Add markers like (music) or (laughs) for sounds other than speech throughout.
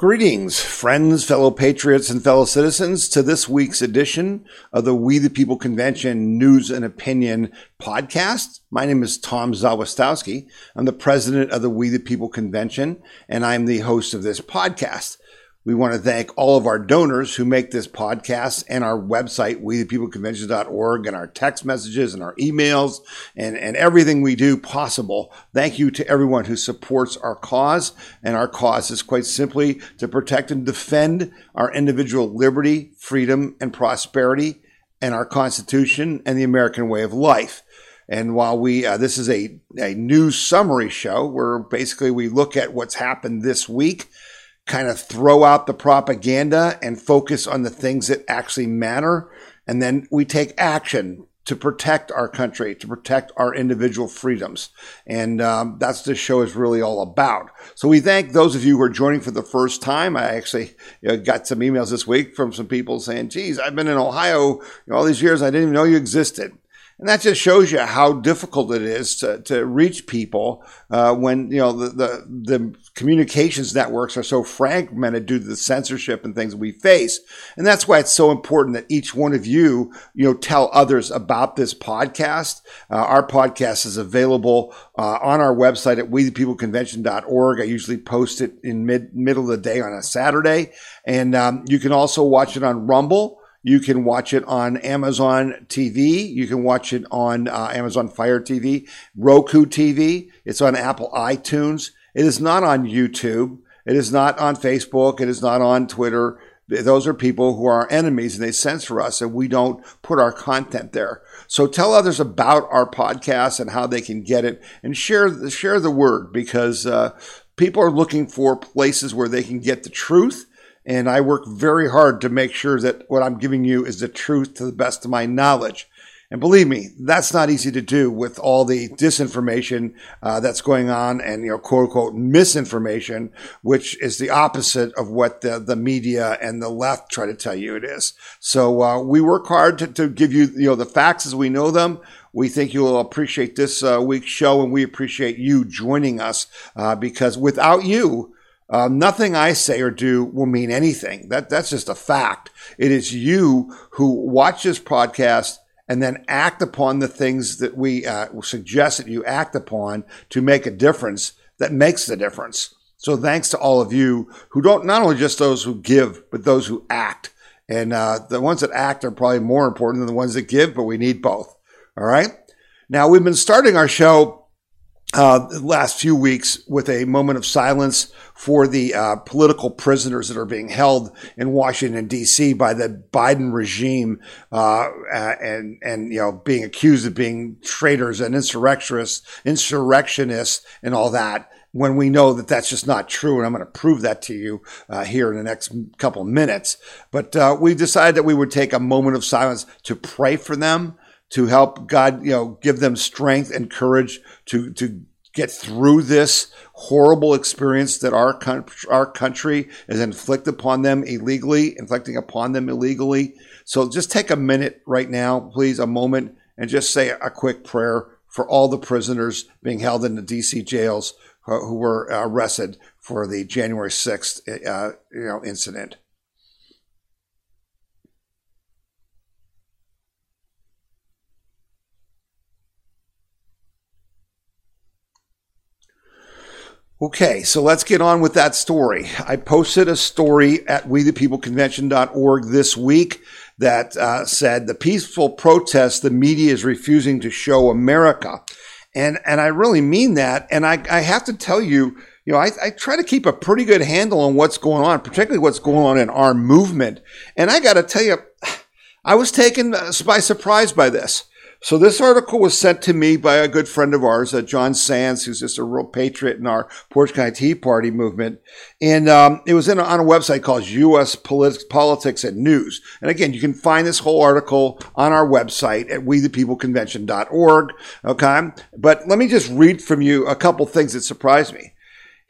Greetings, friends, fellow patriots, and fellow citizens, to this week's edition of the We the People Convention News and Opinion podcast. My name is Tom Zawistowski. I'm the president of the We the People Convention, and I'm the host of this podcast. We want to thank all of our donors who make this podcast and our website, wethepeopleconvention.org, and our text messages and our emails and, and everything we do possible. Thank you to everyone who supports our cause. And our cause is quite simply to protect and defend our individual liberty, freedom, and prosperity, and our Constitution and the American way of life. And while we, uh, this is a, a news summary show where basically we look at what's happened this week kind of throw out the propaganda and focus on the things that actually matter. And then we take action to protect our country, to protect our individual freedoms. And um, that's this show is really all about. So we thank those of you who are joining for the first time. I actually you know, got some emails this week from some people saying, geez, I've been in Ohio all these years. I didn't even know you existed. And that just shows you how difficult it is to, to reach people uh, when you know the, the, the communications networks are so fragmented due to the censorship and things we face. And that's why it's so important that each one of you you know tell others about this podcast. Uh, our podcast is available uh, on our website at wethepeopleconvention.org. I usually post it in mid middle of the day on a Saturday, and um, you can also watch it on Rumble. You can watch it on Amazon TV. You can watch it on uh, Amazon Fire TV, Roku TV. It's on Apple iTunes. It is not on YouTube. It is not on Facebook. It is not on Twitter. Those are people who are our enemies and they censor us and we don't put our content there. So tell others about our podcast and how they can get it and share, share the word because uh, people are looking for places where they can get the truth and I work very hard to make sure that what I'm giving you is the truth to the best of my knowledge. And believe me, that's not easy to do with all the disinformation uh, that's going on and, you know, quote unquote misinformation, which is the opposite of what the, the media and the left try to tell you it is. So uh, we work hard to, to give you, you know, the facts as we know them. We think you'll appreciate this uh, week's show and we appreciate you joining us uh, because without you, uh, nothing I say or do will mean anything. That that's just a fact. It is you who watch this podcast and then act upon the things that we uh, suggest that you act upon to make a difference that makes the difference. So thanks to all of you who don't not only just those who give, but those who act. And uh, the ones that act are probably more important than the ones that give, but we need both. All right. Now we've been starting our show uh, the last few weeks with a moment of silence for the uh, political prisoners that are being held in Washington D.C. by the Biden regime, uh, and and you know being accused of being traitors and insurrectionists, insurrectionists, and all that. When we know that that's just not true, and I'm going to prove that to you uh, here in the next couple of minutes. But uh, we decided that we would take a moment of silence to pray for them to help God, you know, give them strength and courage to, to get through this horrible experience that our, our country has inflicted upon them illegally, inflicting upon them illegally. So just take a minute right now, please, a moment, and just say a quick prayer for all the prisoners being held in the DC jails who were arrested for the January 6th uh, you know, incident. Okay, so let's get on with that story. I posted a story at wethepeopleconvention.org this week that uh, said the peaceful protest the media is refusing to show America. And, and I really mean that. And I, I have to tell you, you know, I, I try to keep a pretty good handle on what's going on, particularly what's going on in our movement. And I got to tell you, I was taken by surprise by this. So this article was sent to me by a good friend of ours, uh, John Sands, who's just a real patriot in our Portage Tea Party movement. And um, it was in, on a website called U.S. Polit- Politics and News. And again, you can find this whole article on our website at wethepeopleconvention.org. Okay. But let me just read from you a couple things that surprised me.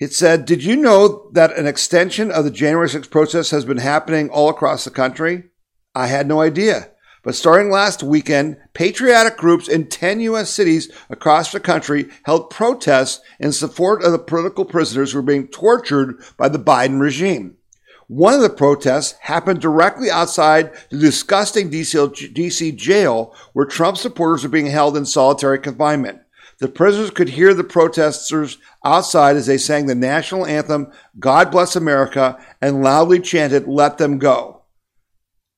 It said, Did you know that an extension of the January 6th protest has been happening all across the country? I had no idea. But starting last weekend, patriotic groups in 10 U.S. cities across the country held protests in support of the political prisoners who are being tortured by the Biden regime. One of the protests happened directly outside the disgusting DC jail where Trump supporters are being held in solitary confinement. The prisoners could hear the protesters outside as they sang the national anthem, God Bless America, and loudly chanted, Let Them Go.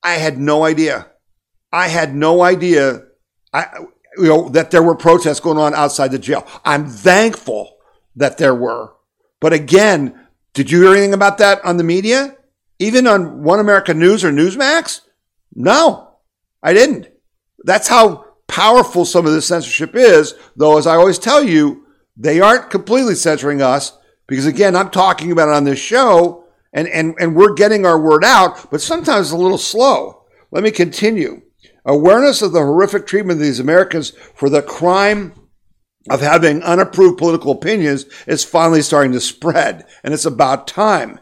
I had no idea. I had no idea I, you know, that there were protests going on outside the jail. I'm thankful that there were. But again, did you hear anything about that on the media? Even on One America News or Newsmax? No, I didn't. That's how powerful some of this censorship is, though, as I always tell you, they aren't completely censoring us because, again, I'm talking about it on this show and, and, and we're getting our word out, but sometimes a little slow. Let me continue. Awareness of the horrific treatment of these Americans for the crime of having unapproved political opinions is finally starting to spread, and it's about time.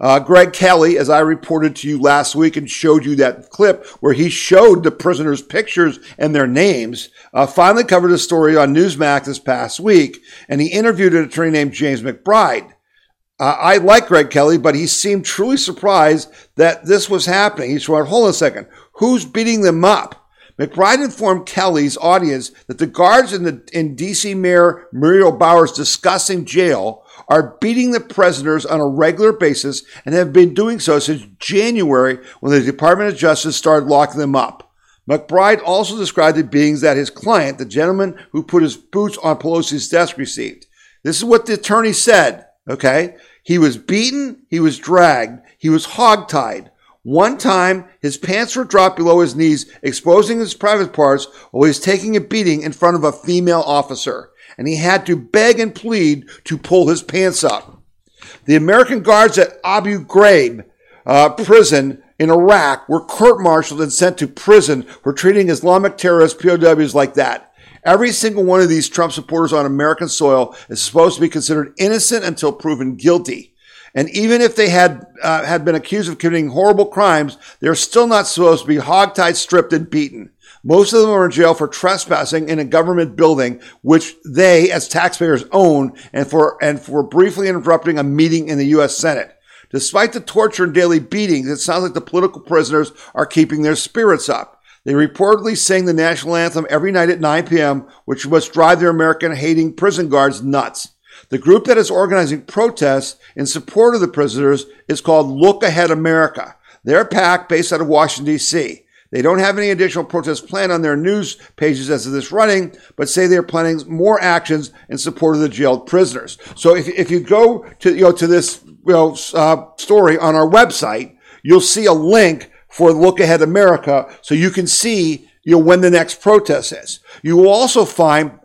Uh, Greg Kelly, as I reported to you last week and showed you that clip where he showed the prisoners' pictures and their names, uh, finally covered a story on Newsmax this past week, and he interviewed an attorney named James McBride. Uh, I like Greg Kelly, but he seemed truly surprised that this was happening. He said, hold on a second. Who's beating them up? McBride informed Kelly's audience that the guards in the in DC Mayor Muriel Bowser's discussing jail are beating the prisoners on a regular basis and have been doing so since January when the Department of Justice started locking them up. McBride also described the beatings that his client, the gentleman who put his boots on Pelosi's desk, received. This is what the attorney said, okay? He was beaten, he was dragged, he was hogtied. One time, his pants were dropped below his knees, exposing his private parts while he was taking a beating in front of a female officer, and he had to beg and plead to pull his pants up. The American guards at Abu Ghraib uh, prison in Iraq were court-martialed and sent to prison for treating Islamic terrorist POWs like that. Every single one of these Trump supporters on American soil is supposed to be considered innocent until proven guilty. And even if they had uh, had been accused of committing horrible crimes, they're still not supposed to be hogtied, stripped, and beaten. Most of them are in jail for trespassing in a government building, which they, as taxpayers, own, and for and for briefly interrupting a meeting in the U.S. Senate. Despite the torture and daily beatings, it sounds like the political prisoners are keeping their spirits up. They reportedly sing the national anthem every night at 9 p.m., which must drive their American hating prison guards nuts. The group that is organizing protests in support of the prisoners is called Look Ahead America. They're a PAC based out of Washington, D.C. They don't have any additional protests planned on their news pages as of this running, but say they're planning more actions in support of the jailed prisoners. So if, if you go to, you know, to this you know, uh, story on our website, you'll see a link for Look Ahead America so you can see you know, when the next protest is. You will also find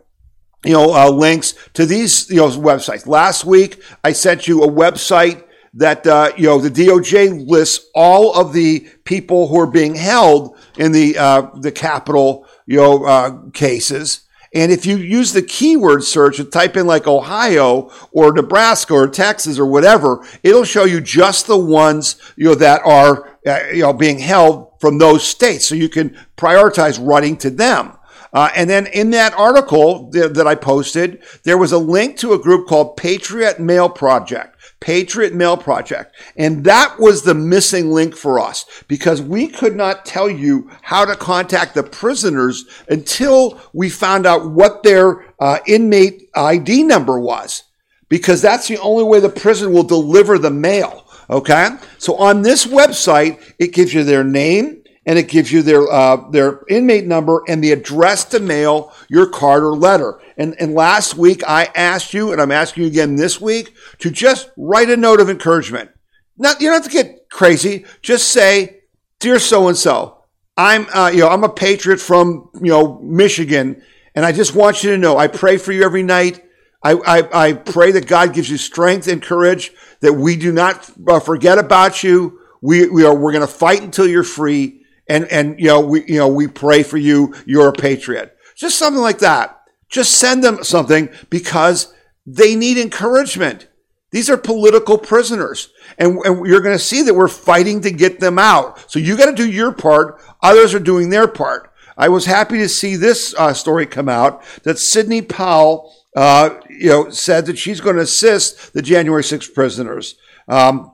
you know, uh, links to these, you know, websites. Last week, I sent you a website that, uh, you know, the DOJ lists all of the people who are being held in the, uh, the capital, you know, uh, cases. And if you use the keyword search and type in like Ohio or Nebraska or Texas or whatever, it'll show you just the ones, you know, that are, uh, you know, being held from those states. So you can prioritize running to them. Uh, and then in that article th- that I posted, there was a link to a group called Patriot Mail Project. Patriot Mail Project. And that was the missing link for us because we could not tell you how to contact the prisoners until we found out what their uh, inmate ID number was because that's the only way the prison will deliver the mail. Okay. So on this website, it gives you their name, and it gives you their uh, their inmate number and the address to mail your card or letter. And, and last week I asked you, and I'm asking you again this week, to just write a note of encouragement. Not you don't have to get crazy. Just say, "Dear so and so, I'm uh, you know I'm a patriot from you know Michigan, and I just want you to know I pray for you every night." I, I, I pray that God gives you strength and courage, that we do not uh, forget about you. We, we are, we're going to fight until you're free and and you know we you know we pray for you you're a patriot just something like that just send them something because they need encouragement These are political prisoners. And, and you're going to see that we're fighting to get them out. So you got to do your part. Others are doing their part. I was happy to see this uh, story come out that Sidney Powell, uh, you know, said that she's going to assist the January 6th prisoners. Um,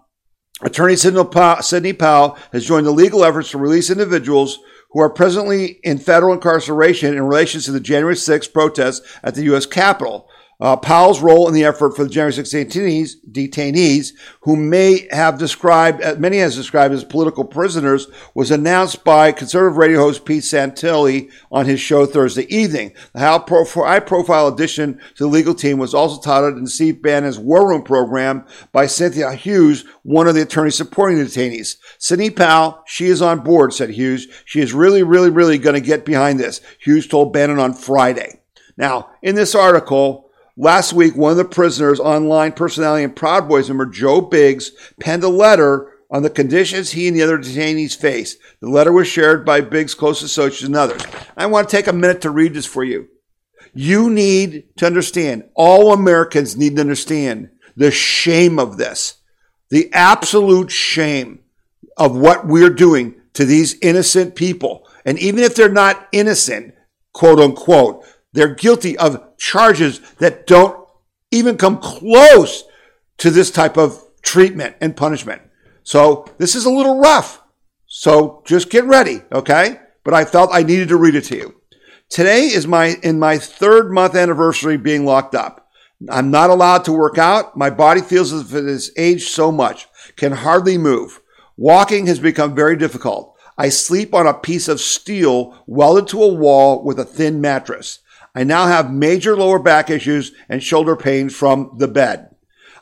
Attorney Sidney Powell, has joined the legal efforts to release individuals who are presently in federal incarceration in relation to the January 6th protests at the U.S. Capitol. Uh, Powell's role in the effort for the January 6 detainees, detainees, who may have described, uh, many has described as political prisoners, was announced by conservative radio host Pete Santilli on his show Thursday evening. The high profile addition to the legal team was also touted in Steve Bannon's War Room program by Cynthia Hughes, one of the attorneys supporting the detainees. Sidney Powell, she is on board, said Hughes. She is really, really, really going to get behind this, Hughes told Bannon on Friday. Now, in this article, Last week, one of the prisoners, online personality and Proud Boys member Joe Biggs, penned a letter on the conditions he and the other detainees face. The letter was shared by Biggs' close associates and others. I want to take a minute to read this for you. You need to understand, all Americans need to understand the shame of this, the absolute shame of what we're doing to these innocent people. And even if they're not innocent, quote unquote, they're guilty of charges that don't even come close to this type of treatment and punishment. So this is a little rough. So just get ready, okay? But I felt I needed to read it to you. Today is my in my third month anniversary being locked up. I'm not allowed to work out. My body feels as if it has aged so much, can hardly move. Walking has become very difficult. I sleep on a piece of steel welded to a wall with a thin mattress. I now have major lower back issues and shoulder pain from the bed.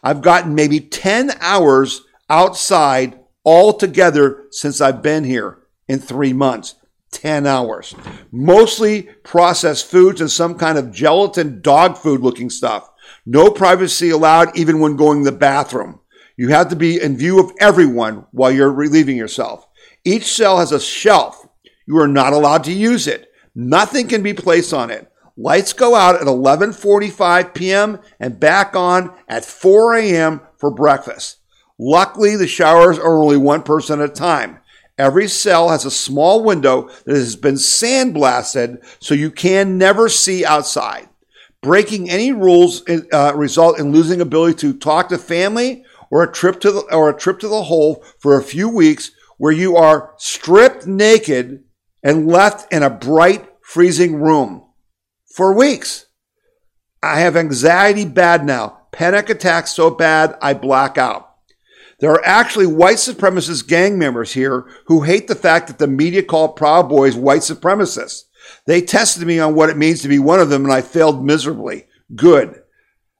I've gotten maybe 10 hours outside altogether since I've been here in three months. 10 hours. Mostly processed foods and some kind of gelatin dog food looking stuff. No privacy allowed even when going to the bathroom. You have to be in view of everyone while you're relieving yourself. Each cell has a shelf. You are not allowed to use it. Nothing can be placed on it. Lights go out at 11:45 p.m. and back on at 4 a.m. for breakfast. Luckily, the showers are only one person at a time. Every cell has a small window that has been sandblasted so you can never see outside. Breaking any rules uh, result in losing ability to talk to family or a trip to the, or a trip to the hole for a few weeks where you are stripped naked and left in a bright freezing room for weeks. I have anxiety bad now. Panic attacks so bad I black out. There are actually white supremacist gang members here who hate the fact that the media call Proud Boys white supremacists. They tested me on what it means to be one of them and I failed miserably. Good.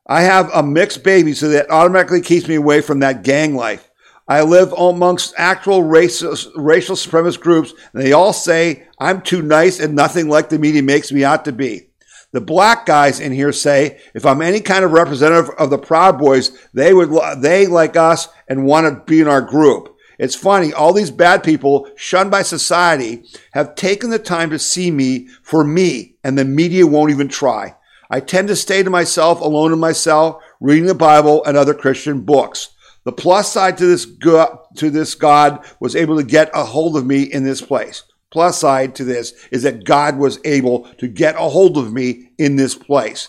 I have a mixed baby, so that automatically keeps me away from that gang life. I live amongst actual racial, racial supremacist groups, and they all say I'm too nice and nothing like the media makes me out to be. The black guys in here say if I'm any kind of representative of the Proud Boys, they would they like us and want to be in our group. It's funny, all these bad people shunned by society have taken the time to see me for me, and the media won't even try. I tend to stay to myself, alone in my cell, reading the Bible and other Christian books. The plus side to this God, to this God was able to get a hold of me in this place plus side to this is that God was able to get a hold of me in this place.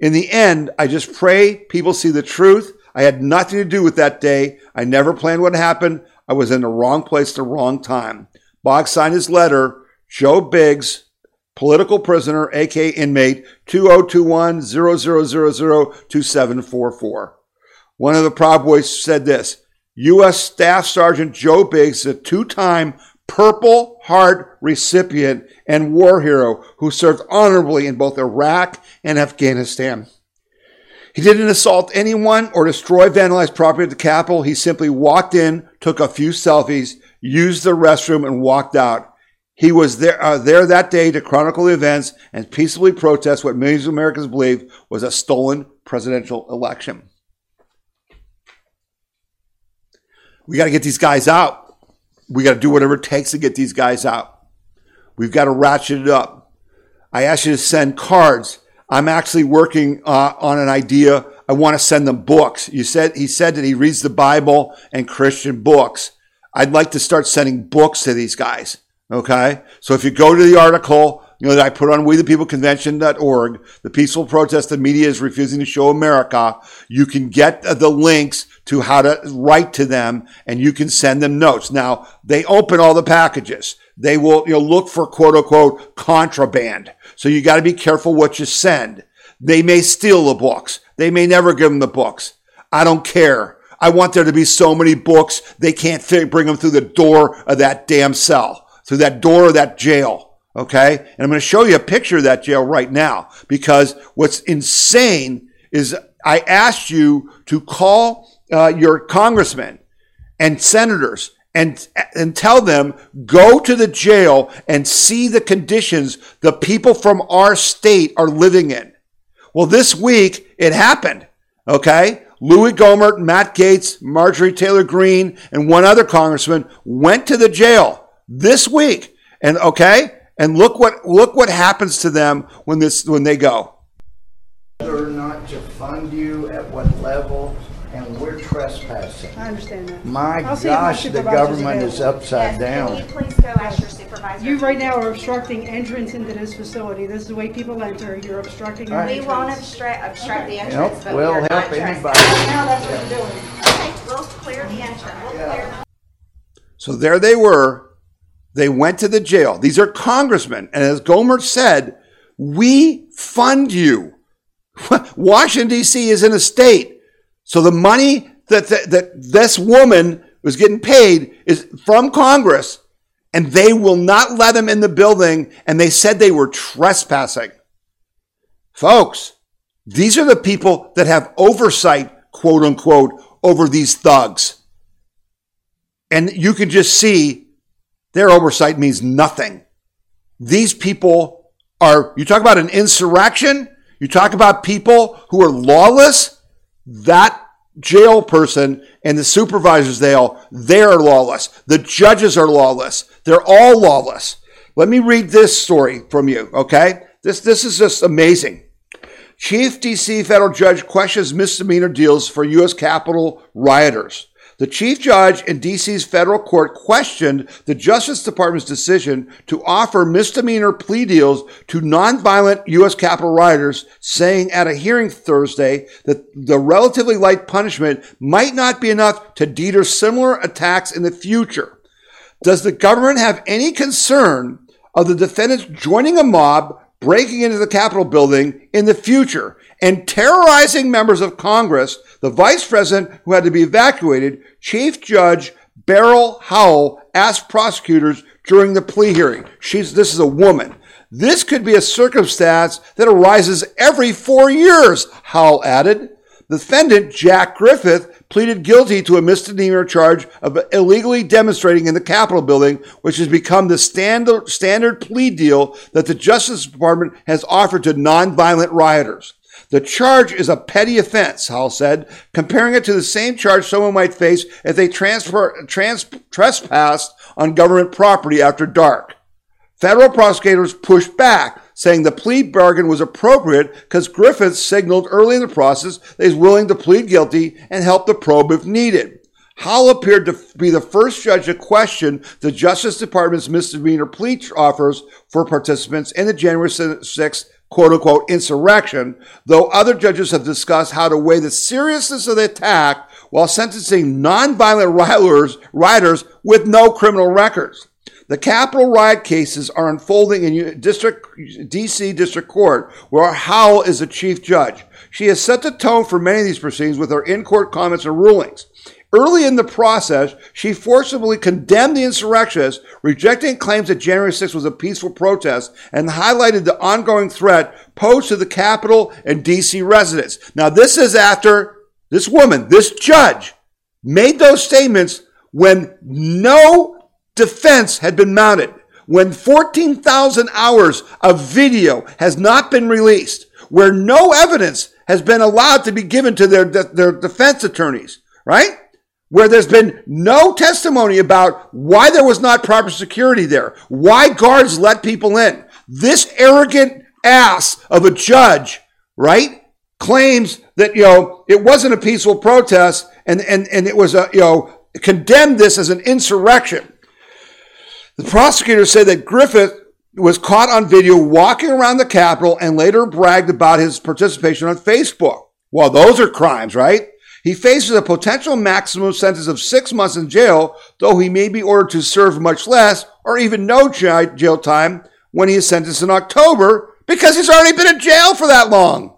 In the end, I just pray people see the truth. I had nothing to do with that day. I never planned what happened. I was in the wrong place at the wrong time. Boggs signed his letter. Joe Biggs, political prisoner, aka inmate 2021 2744. One of the Proud Boys said this U.S. Staff Sergeant Joe Biggs, a two time Purple Heart recipient and war hero who served honorably in both Iraq and Afghanistan. He didn't assault anyone or destroy vandalized property at the Capitol. He simply walked in, took a few selfies, used the restroom, and walked out. He was there, uh, there that day to chronicle the events and peaceably protest what millions of Americans believe was a stolen presidential election. We got to get these guys out. We got to do whatever it takes to get these guys out. We've got to ratchet it up. I asked you to send cards. I'm actually working uh, on an idea I want to send them books. You said he said that he reads the Bible and Christian books. I'd like to start sending books to these guys. Okay. So if you go to the article, you know, that I put on we the peaceful protest the media is refusing to show America, you can get the links to how to write to them and you can send them notes. Now, they open all the packages. They will, you know, look for quote unquote contraband. So you got to be careful what you send. They may steal the books. They may never give them the books. I don't care. I want there to be so many books they can't bring them through the door of that damn cell, through that door of that jail. Okay. And I'm going to show you a picture of that jail right now because what's insane is I asked you to call uh, your congressmen and senators and, and tell them go to the jail and see the conditions the people from our state are living in. Well, this week it happened. Okay. Louis Gohmert, Matt Gaetz, Marjorie Taylor Greene, and one other congressman went to the jail this week. And okay. And look what, look what happens to them when this, when they go. Whether or not to fund you, at what level, and we're trespassing. I understand that. My I'll see if my gosh, the supervisor's government is available. upside Yes, Can you down. please go ask your supervisor? You right now are obstructing entrance into this facility. This is the way people enter. You're obstructing your Right. We won't entrance. obstruct, obstruct the Help, entrance, but we we'll are not help trespassing. anybody. Now that's what you're doing. Okay, we'll clear the entrance, we'll clear. So there they were. They went to the jail. These are congressmen. And as Gohmert said, we fund you. (laughs) Washington, D.C. is in a state. So the money that, that, that this woman was getting paid is from Congress, and they will not let them in the building. And they said they were trespassing. Folks, these are the people that have oversight, quote unquote, over these thugs. And you can just see their oversight means nothing. These people are, you talk about an insurrection, you talk about people who are lawless, that jail person and the supervisors they all, they're lawless. The judges are lawless. They're all lawless. Let me read this story from you, okay? This, this is just amazing. Chief DC federal judge questions misdemeanor deals for U.S. Capitol rioters. The chief judge in DC's federal court questioned the Justice Department's decision to offer misdemeanor plea deals to nonviolent U.S. Capitol rioters, saying at a hearing Thursday that the relatively light punishment might not be enough to deter similar attacks in the future. Does the government have any concern of the defendants joining a mob, breaking into the Capitol building in the future, and terrorizing members of Congress, the vice president who had to be evacuated, Chief Judge Beryl Howell asked prosecutors during the plea hearing. She's, this is a woman. This could be a circumstance that arises every four years, Howell added. The defendant, Jack Griffith, pleaded guilty to a misdemeanor charge of illegally demonstrating in the Capitol building, which has become the standard, standard plea deal that the Justice Department has offered to nonviolent rioters. The charge is a petty offense, Howell said, comparing it to the same charge someone might face if they transfer, trans, trespassed on government property after dark. Federal prosecutors pushed back, saying the plea bargain was appropriate because Griffith signaled early in the process that he's willing to plead guilty and help the probe if needed. Howell appeared to be the first judge to question the Justice Department's misdemeanor plea offers for participants in the January 6th quote unquote insurrection, though other judges have discussed how to weigh the seriousness of the attack while sentencing nonviolent rioters with no criminal records. The Capitol riot cases are unfolding in District DC District Court, where Howell is the chief judge. She has set the tone for many of these proceedings with her in-court comments and rulings. Early in the process, she forcibly condemned the insurrectionists, rejecting claims that January 6 was a peaceful protest, and highlighted the ongoing threat posed to the Capitol and DC residents. Now, this is after this woman, this judge, made those statements when no defense had been mounted, when 14,000 hours of video has not been released, where no evidence has been allowed to be given to their, their defense attorneys, right? Where there's been no testimony about why there was not proper security there, why guards let people in. This arrogant ass of a judge, right, claims that you know it wasn't a peaceful protest and and and it was a you know condemned this as an insurrection. The prosecutor said that Griffith was caught on video walking around the Capitol and later bragged about his participation on Facebook. Well, those are crimes, right? He faces a potential maximum sentence of six months in jail, though he may be ordered to serve much less or even no jail time when he is sentenced in October because he's already been in jail for that long.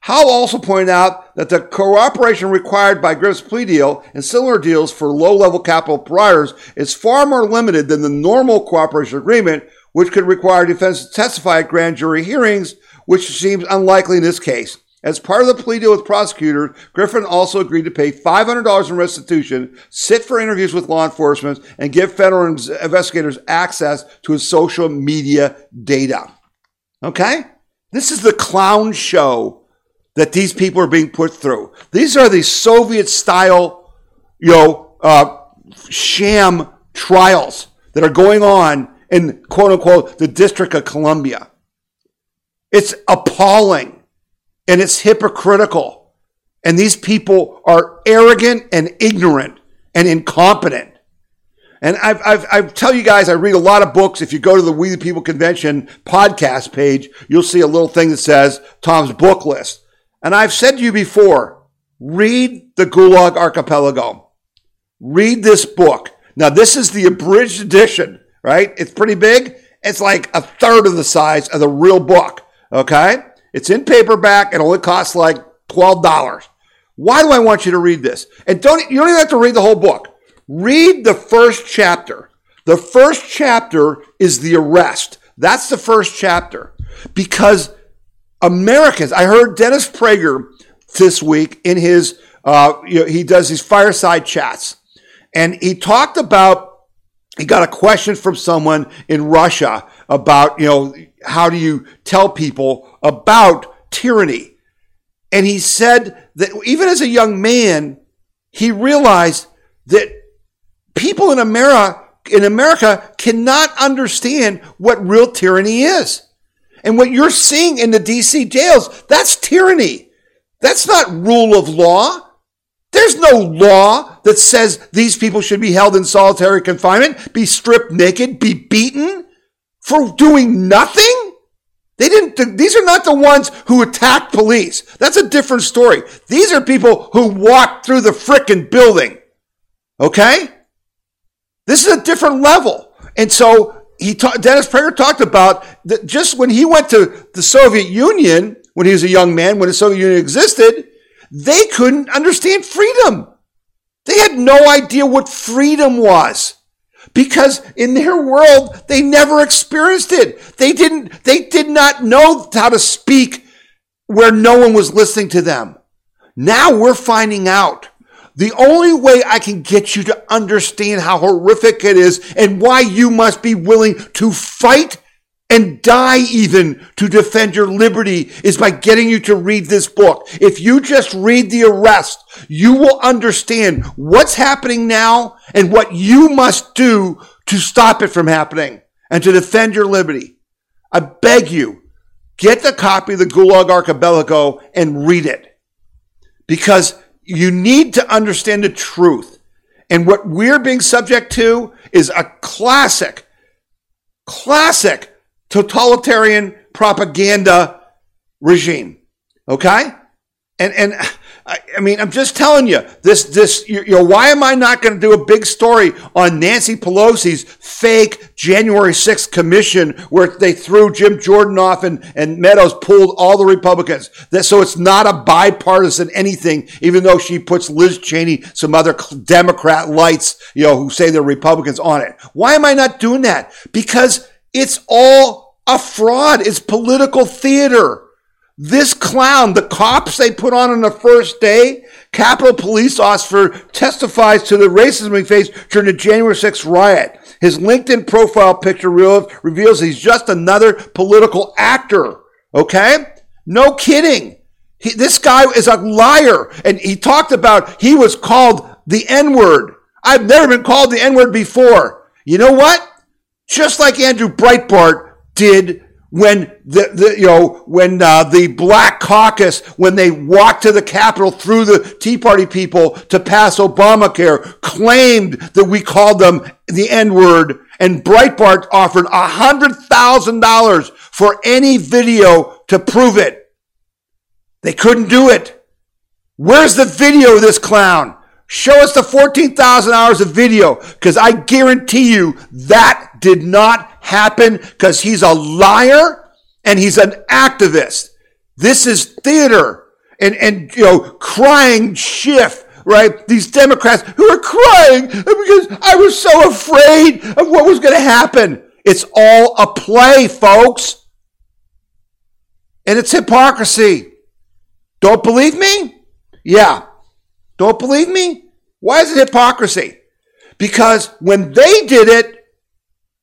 Howell also pointed out that the cooperation required by Griffith's plea deal and similar deals for low level capital providers is far more limited than the normal cooperation agreement, which could require defense to testify at grand jury hearings, which seems unlikely in this case. As part of the plea deal with prosecutors, Griffin also agreed to pay $500 in restitution, sit for interviews with law enforcement, and give federal investigators access to his social media data. Okay? This is the clown show that these people are being put through. These are the Soviet style, you know, uh, sham trials that are going on in quote unquote the District of Columbia. It's appalling and it's hypocritical. And these people are arrogant and ignorant and incompetent. And I've, I've, I tell you guys, I read a lot of books. If you go to the We the People Convention podcast page, you'll see a little thing that says Tom's book list. And I've said to you before, read the Gulag Archipelago. Read this book. Now, this is the abridged edition, right? It's pretty big. It's like a third of the size of the real book, okay? It's in paperback. It only costs like $12. Why do I want you to read this? And don't you don't even have to read the whole book. Read the first chapter. The first chapter is the arrest. That's the first chapter. Because Americans, I heard Dennis Prager this week in his, uh, you know, he does these fireside chats. And he talked about, he got a question from someone in Russia about, you know, how do you tell people about tyranny? And he said that even as a young man, he realized that people in America, in America cannot understand what real tyranny is. And what you're seeing in the DC jails, that's tyranny. That's not rule of law. There's no law that says these people should be held in solitary confinement, be stripped naked, be beaten for doing nothing? They didn't, these are not the ones who attacked police. That's a different story. These are people who walked through the frickin' building. Okay? This is a different level. And so he ta- Dennis Prager talked about that just when he went to the Soviet Union, when he was a young man, when the Soviet Union existed, they couldn't understand freedom. They had no idea what freedom was because in their world they never experienced it. They didn't they did not know how to speak where no one was listening to them. Now we're finding out. The only way I can get you to understand how horrific it is and why you must be willing to fight and die even to defend your liberty is by getting you to read this book. If you just read the arrest, you will understand what's happening now and what you must do to stop it from happening and to defend your liberty. I beg you, get the copy of the Gulag Archipelago and read it because you need to understand the truth. And what we're being subject to is a classic, classic totalitarian propaganda regime. Okay? And, and I, I mean, I'm just telling you, this, this, you, you know, why am I not going to do a big story on Nancy Pelosi's fake January 6th commission where they threw Jim Jordan off and, and Meadows pulled all the Republicans? That, so it's not a bipartisan anything, even though she puts Liz Cheney, some other Democrat lights, you know, who say they're Republicans on it. Why am I not doing that? Because it's all a fraud. It's political theater. This clown, the cops they put on on the first day, Capitol Police Officer testifies to the racism he faced during the January 6th riot. His LinkedIn profile picture reveals he's just another political actor. Okay? No kidding. He, this guy is a liar. And he talked about he was called the N word. I've never been called the N word before. You know what? just like Andrew Breitbart did when the, the you know when uh, the Black Caucus when they walked to the Capitol through the Tea Party people to pass Obamacare claimed that we called them the N word, and Breitbart offered a hundred thousand dollars for any video to prove it. They couldn't do it. Where's the video of this clown? Show us the 14,000 hours of video because I guarantee you that did not happen because he's a liar and he's an activist. This is theater and, and, you know, crying Schiff right? These Democrats who are crying because I was so afraid of what was going to happen. It's all a play, folks. And it's hypocrisy. Don't believe me? Yeah. Don't believe me? Why is it hypocrisy? Because when they did it,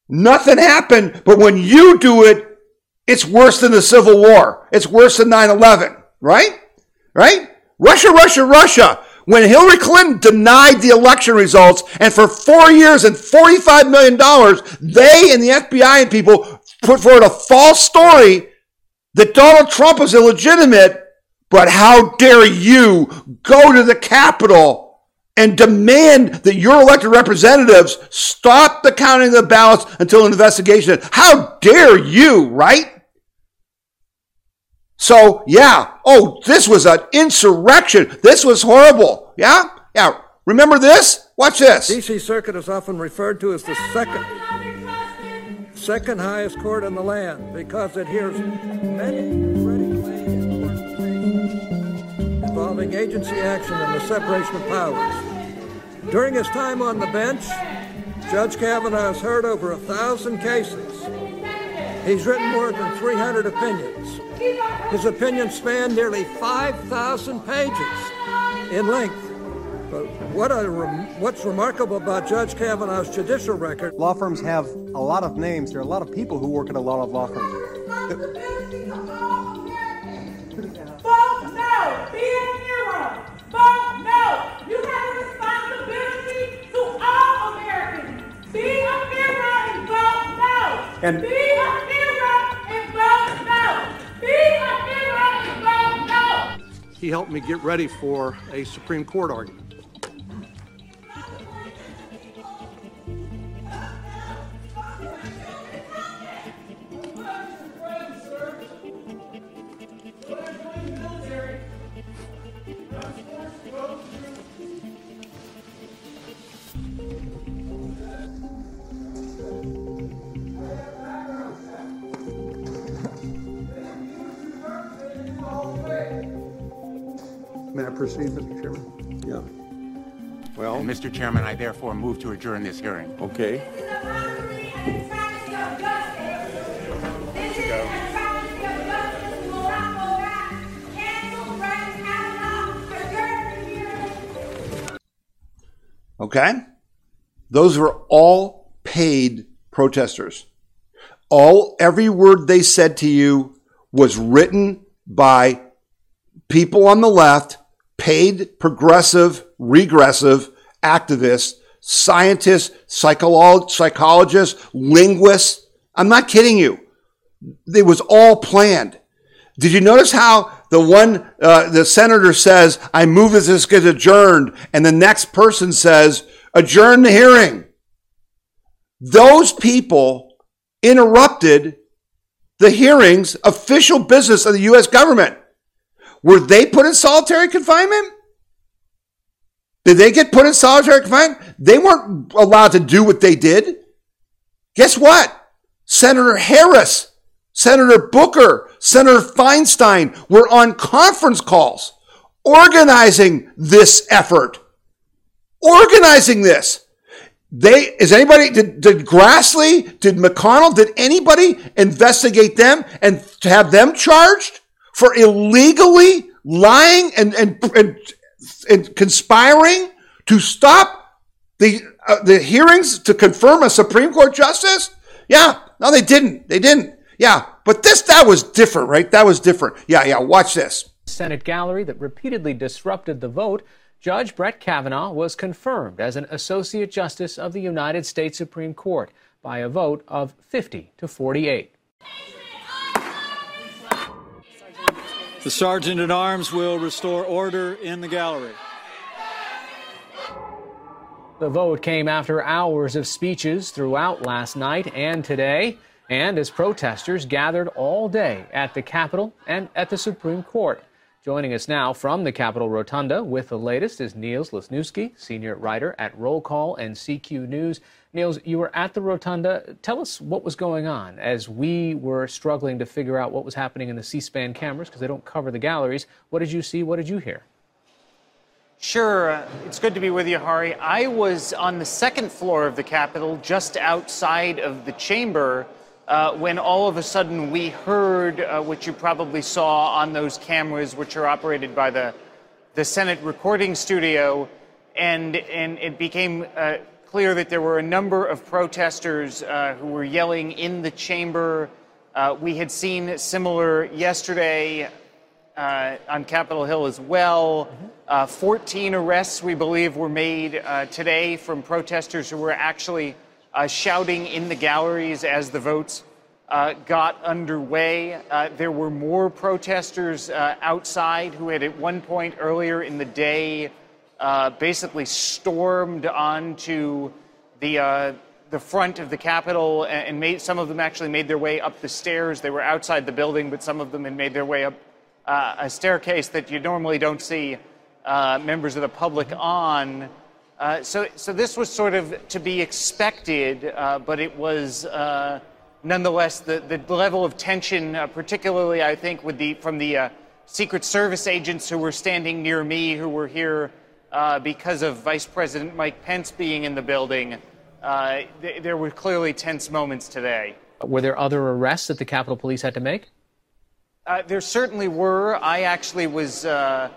nothing happened. But when you do it, it's worse than the Civil War. It's worse than 9 11, right? Right? Russia, Russia, Russia. When Hillary Clinton denied the election results and for four years and $45 million, they and the FBI and people put forward a false story that Donald Trump was illegitimate but how dare you go to the Capitol and demand that your elected representatives stop the counting of the ballots until an investigation? How dare you, right? So, yeah, oh, this was an insurrection. This was horrible. Yeah? Yeah. Remember this? Watch this. DC Circuit is often referred to as the second second highest court in the land because it hears many cases involving agency action and the separation of powers. During his time on the bench, Judge Kavanaugh has heard over a thousand cases. He's written more than 300 opinions. His opinions span nearly 5,000 pages in length. But what rem- what's remarkable about Judge Kavanaugh's judicial record Law firms have a lot of names. There are a lot of people who work at a lot of law firms. And- Be a hero and vote no. Be a hero and vote no. he helped me get ready for a Supreme Court argument. Proceed, Mr. Chairman? Yeah. And Well, Mr. Chairman, I therefore move to adjourn this hearing. okay. This is a robbery and a travesty of justice. This is a travesty of justice. We will not go back. Cancel Brett Kavanaugh. Adjourn the hearing. Okay? Those were all paid protesters. All every word they said to you was written by people on the left, paid progressive, regressive activists, scientists, psycholo- psychologists, linguists. I'm not kidding you. It was all planned. Did you notice how the one, uh, the senator says, I move this gets adjourned, and the next person says, adjourn the hearing? Those people interrupted the hearings, official business of the U.S. government. Were they put in solitary confinement? Did they get put in solitary confinement? They weren't allowed to do what they did. Guess what? Senator Harris, Senator Booker, Senator Feinstein were on conference calls organizing this effort. Organizing this. They is anybody did, did Grassley, did McConnell, did anybody investigate them and have them charged for illegally lying and and, and, and conspiring to stop the uh, the hearings to confirm a Supreme Court justice? Yeah, no, they didn't. They didn't. Yeah, but this that was different, right? That was different. Yeah, yeah. Watch this. Senate gallery that repeatedly disrupted the vote, Judge Brett Kavanaugh was confirmed as an Associate Justice of the United States Supreme Court by a vote of 50 to 48. The Sergeant at Arms will restore order in the gallery. The vote came after hours of speeches throughout last night and today, and as protesters gathered all day at the Capitol and at the Supreme Court. Joining us now from the Capitol Rotunda with the latest is Niels Lesniewski, senior writer at Roll Call and CQ News. Niels, you were at the Rotunda. Tell us what was going on as we were struggling to figure out what was happening in the C SPAN cameras because they don't cover the galleries. What did you see? What did you hear? Sure. Uh, it's good to be with you, Hari. I was on the second floor of the Capitol, just outside of the chamber, uh, when all of a sudden we heard uh, what you probably saw on those cameras, which are operated by the, the Senate recording studio. And, and it became uh, clear that there were a number of protesters uh, who were yelling in the chamber. Uh, we had seen similar yesterday uh, on Capitol Hill as well. Uh, 14 arrests, we believe, were made uh, today from protesters who were actually uh, shouting in the galleries as the votes uh, got underway. Uh, there were more protesters outside who had, at one point earlier in the day, basically stormed onto the the front of the Capitol, and made, some of them actually made their way up the stairs. They were outside the building, but some of them had made their way up uh, a staircase that you normally don't see uh, members of the public on. Uh, so, so this was sort of to be expected, uh, but it was uh, nonetheless the, the level of tension, uh, particularly I think with the from the Secret Service agents who were standing near me, who were here because of Vice President Mike Pence being in the building. Th- there were clearly tense moments today. Were there other arrests that the Capitol Police had to make? Uh, there certainly were. I actually was uh,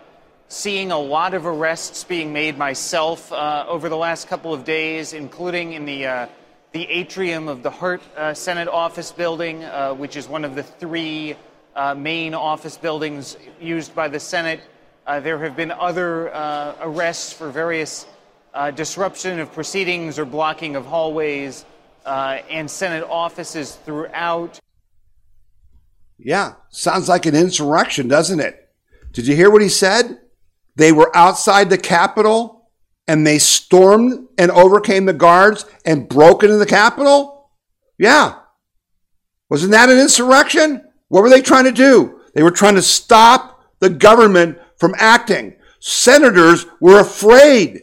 seeing a lot of arrests being made myself uh, over the last couple of days, including in the uh, the atrium of the Hart uh, Senate office building, uh, which is one of the three main office buildings used by the Senate. Uh, there have been other uh, arrests for various uh, disruption of proceedings or blocking of hallways and Senate offices throughout. Yeah, sounds like an insurrection, doesn't it? Did you hear what he said? They were outside the Capitol and they stormed and overcame the guards and broke into the Capitol? Yeah. Wasn't that an insurrection? What were they trying to do? They were trying to stop the government from acting. Senators were afraid.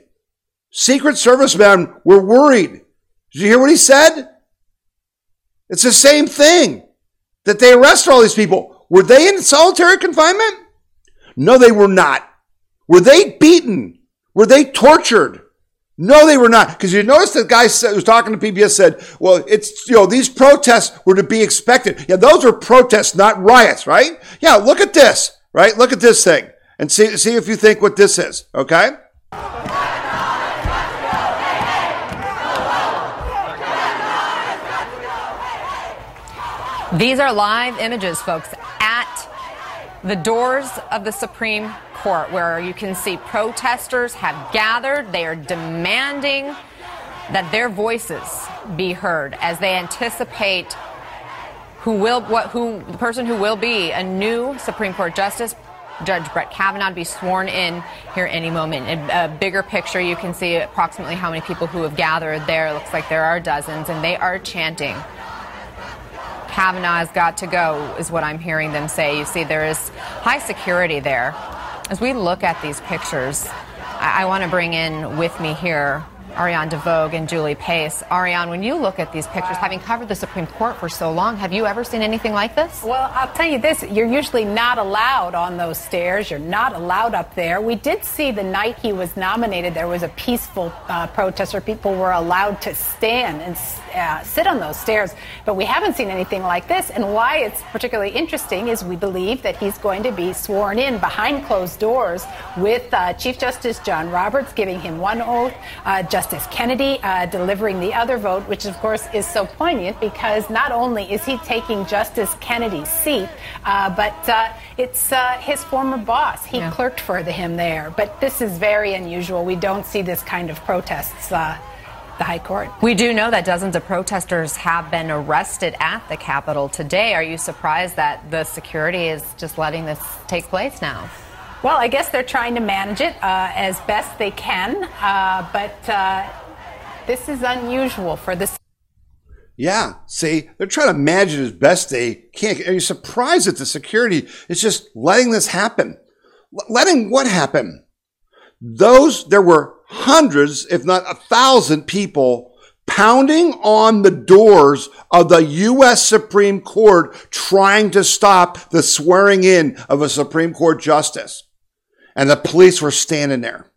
Secret Servicemen were worried. Did you hear what he said? It's the same thing that they arrested all these people. Were they in solitary confinement? No, they were not. Were they beaten? Were they tortured? No, they were not. Because you notice the guy who was talking to PBS said, well, it's, you know, these protests were to be expected. Yeah, those were protests, not riots, right? Yeah, look at this, right? Look at this thing and see, see if you think what this is, okay? These are live images, folks, at the doors of the Supreme Court, where you can see protesters have gathered. They are demanding that their voices be heard as they anticipate who will, what, who, the person who will be a new Supreme Court justice, Judge Brett Kavanaugh, be sworn in here any moment. In a bigger picture, you can see approximately how many people who have gathered there. It looks like there are dozens, and they are chanting Kavanaugh has got to go, is what I'm hearing them say. You see, there is high security there. As we look at these pictures, I, I want to bring in with me here Ariane DeVogue and Julie Pace. Ariane, when you look at these pictures, having covered the Supreme Court for so long, have you ever seen anything like this? Well, I'll tell you this you're usually not allowed on those stairs. You're not allowed up there. We did see the night he was nominated, there was a peaceful uh, protest where people were allowed to stand and uh, sit on those stairs. But we haven't seen anything like this. And why it's particularly interesting is we believe that he's going to be sworn in behind closed doors with uh, Chief Justice John Roberts giving him one oath, uh, Justice Kennedy uh, delivering the other vote, which of course is so poignant because not only is he taking Justice Kennedy's seat, uh, but uh, it's uh, his former boss. He Yeah. clerked for him there. But this is very unusual. We don't see this kind of protests. Uh, the High Court. We do know that dozens of protesters have been arrested at the Capitol today. Are you surprised that the security is just letting this take place now? Well, I guess they're trying to manage it uh, as best they can, uh, but uh, this is unusual for this. Yeah, see, they're trying to manage it as best they can. Are you surprised that the security is just letting this happen? L- letting what happen? Those, there were hundreds, if not a thousand people pounding on the doors of the U.S. Supreme Court trying to stop the swearing in of a Supreme Court justice. And the police were standing there.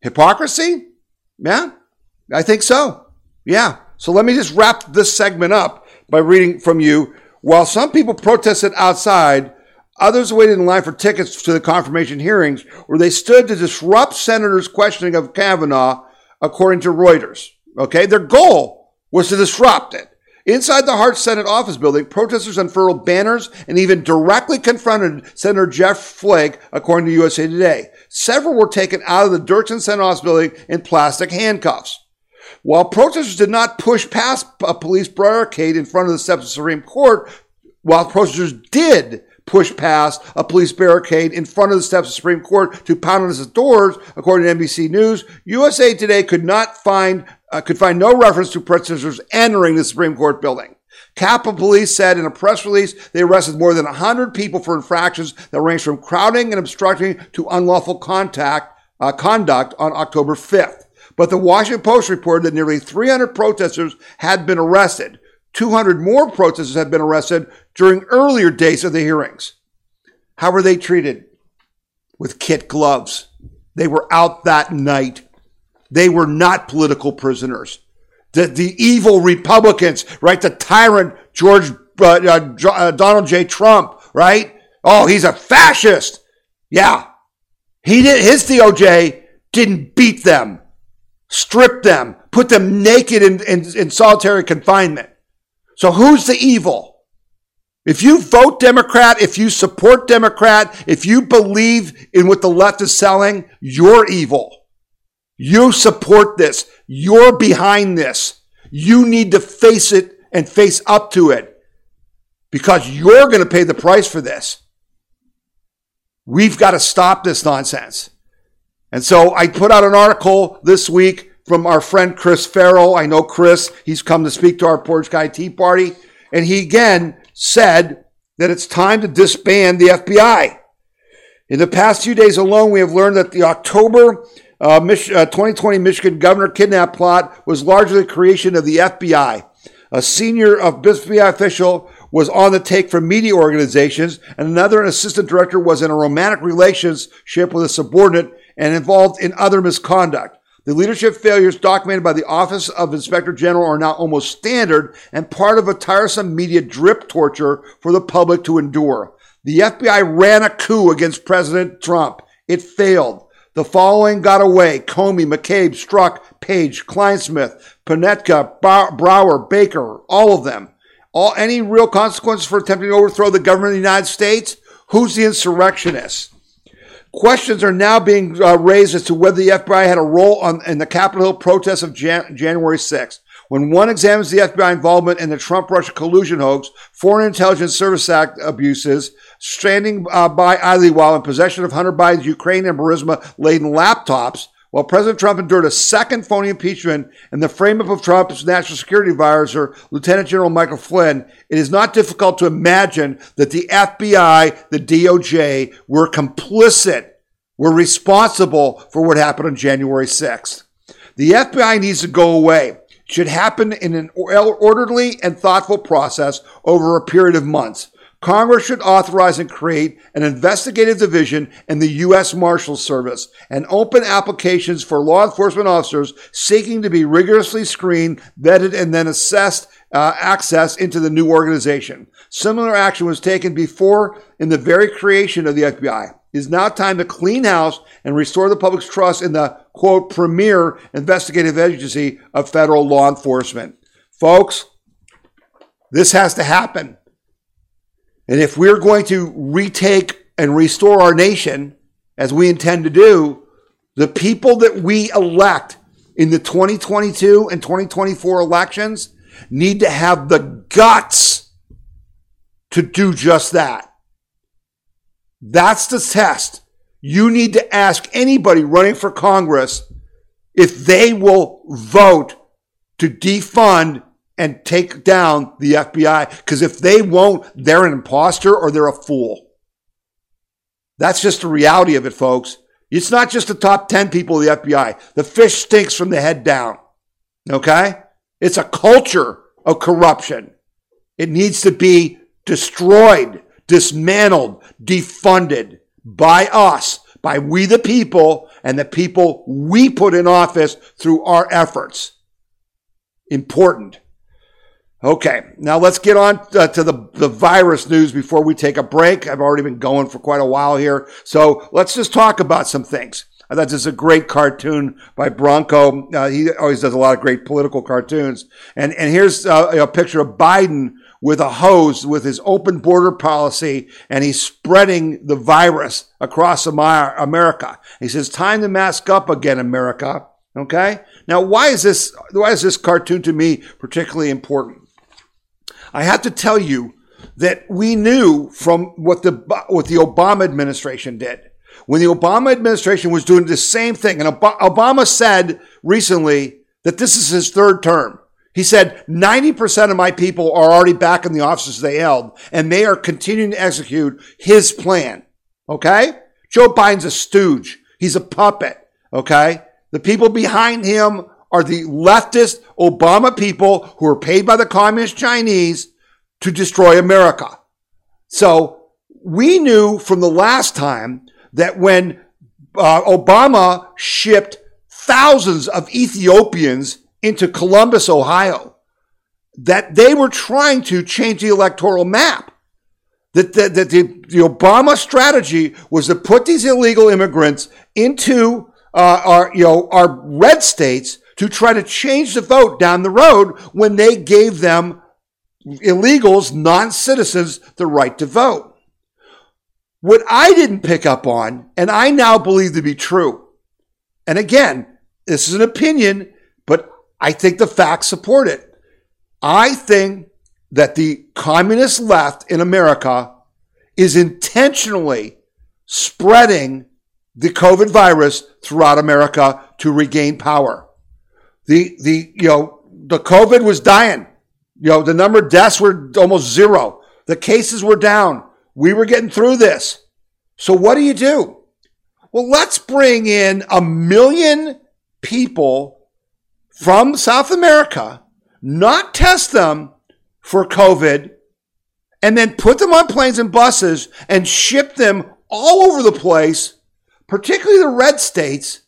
Hypocrisy? Yeah, I think so. Yeah. So let me just wrap this segment up by reading from you. While some people protested outside, others waited in line for tickets to the confirmation hearings where they stood to disrupt senators' questioning of Kavanaugh, according to Reuters. Okay. Their goal was to disrupt it. Inside the Hart Senate office building, protesters unfurled banners and even directly confronted Senator Jeff Flake, according to USA Today. Several were taken out of the Dirksen Senate office building in plastic handcuffs. While protesters did not push past a police barricade in front of the steps of the Supreme Court, while protesters did push past a police barricade in front of the steps of the Supreme Court to pound on its doors, according to NBC News, USA Today could not find uh, could find no reference to protesters entering the Supreme Court building. Capitol Police said in a press release they arrested more than 100 people for infractions that range from crowding and obstructing to unlawful contact, uh, conduct on October 5th. But the Washington Post reported that nearly 300 protesters had been arrested. 200 more protesters had been arrested during earlier days of the hearings. How were they treated? With kit gloves. They were out that night. They were not political prisoners. The, the evil Republicans, right? The tyrant George uh, uh, uh, Donald J. Trump, right? Oh, he's a fascist. Yeah, he did. His DOJ didn't beat them, strip them, put them naked in, in, in solitary confinement. So who's the evil? If you vote Democrat, if you support Democrat, if you believe in what the left is selling, you're evil. You support this. You're behind this. You need to face it and face up to it because you're going to pay the price for this. We've got to stop this nonsense. And so I put out an article this week from our friend Chris Farrell. I know Chris, he's come to speak to our Portage Tea Party. And he again said that it's time to disband the FBI. In the past few days alone, we have learned that the October uh, Mich- uh, 2020 Michigan governor kidnap plot was largely the creation of the FBI. A senior FBI official was on the take from media organizations, and another an assistant director was in a romantic relationship with a subordinate and involved in other misconduct. The leadership failures documented by the Office of Inspector General are now almost standard and part of a tiresome media drip torture for the public to endure. The FBI ran a coup against President Trump. It failed. The following got away Comey, McCabe, Strzok, Page, Clinesmith, Pientka, Brower, Baker, all of them. All, any real consequences for attempting to overthrow the government of the United States? Who's the insurrectionist? Questions are now being uh, raised as to whether the FBI had a role on, in the Capitol Hill protests of Jan- January 6th. When one examines the FBI involvement in the Trump Russia collusion hoax, Foreign Intelligence Service Act abuses, standing uh, by while in possession of Hunter Biden's Ukraine and Burisma laden laptops, while President Trump endured a second phony impeachment in the frame up of Trump's national security advisor, Lieutenant General Michael Flynn, it is not difficult to imagine that the FBI, the DOJ, were complicit, were responsible for what happened on January 6th. The FBI needs to go away. It should happen in an orderly and thoughtful process over a period of months. Congress should authorize and create an investigative division in the U.S. Marshal Service and open applications for law enforcement officers seeking to be rigorously screened, vetted, and then assessed uh, access into the new organization. Similar action was taken before in the very creation of the FBI. It is now time to clean house and restore the public's trust in the quote premier investigative agency of federal law enforcement. Folks, this has to happen. And if we're going to retake and restore our nation, as we intend to do, the people that we elect in the 2022 and 2024 elections need to have the guts to do just that. That's the test. You need to ask anybody running for Congress if they will vote to defund and take down the FBI. Because if they won't, they're an imposter or they're a fool. That's just the reality of it, folks. It's not just the top 10 people of the FBI. The fish stinks from the head down. Okay? It's a culture of corruption. It needs to be destroyed, dismantled, defunded by us, by we the people, and the people we put in office through our efforts. Important. Okay, now let's get on uh, to the, the virus news before we take a break. I've already been going for quite a while here. So let's just talk about some things. I thought this is a great cartoon by Branco. Uh, he always does a lot of great political cartoons. And, and here's uh, a picture of Biden with a hose with his open border policy, and he's spreading the virus across America. He says, time to mask up again, America. Okay? Now, why is this, why is this cartoon to me particularly important? I have to tell you that we knew from what the what the Obama administration did. When the Obama administration was doing the same thing, and Obama said recently that this is his third term. He said 90% of my people are already back in the offices they held, and they are continuing to execute his plan. Okay? Joe Biden's a stooge. He's a puppet. Okay? The people behind him are the leftist Obama people who are paid by the communist Chinese to destroy America. So we knew from the last time that when uh, Obama shipped thousands of Ethiopians into Columbus, Ohio, that they were trying to change the electoral map. That, that, that the, the Obama strategy was to put these illegal immigrants into uh, our, you know, our red states to try to change the vote down the road when they gave them illegals, non citizens, the right to vote. What I didn't pick up on, and I now believe to be true, and again, this is an opinion, but I think the facts support it. I think that the communist left in America is intentionally spreading the COVID virus throughout America to regain power. The, the, you know, the COVID was dying. You know, the number of deaths were almost zero. The cases were down. We were getting through this. So what do you do? Well, let's bring in a million people from South America, not test them for COVID, and then put them on planes and buses and ship them all over the place, particularly the red states,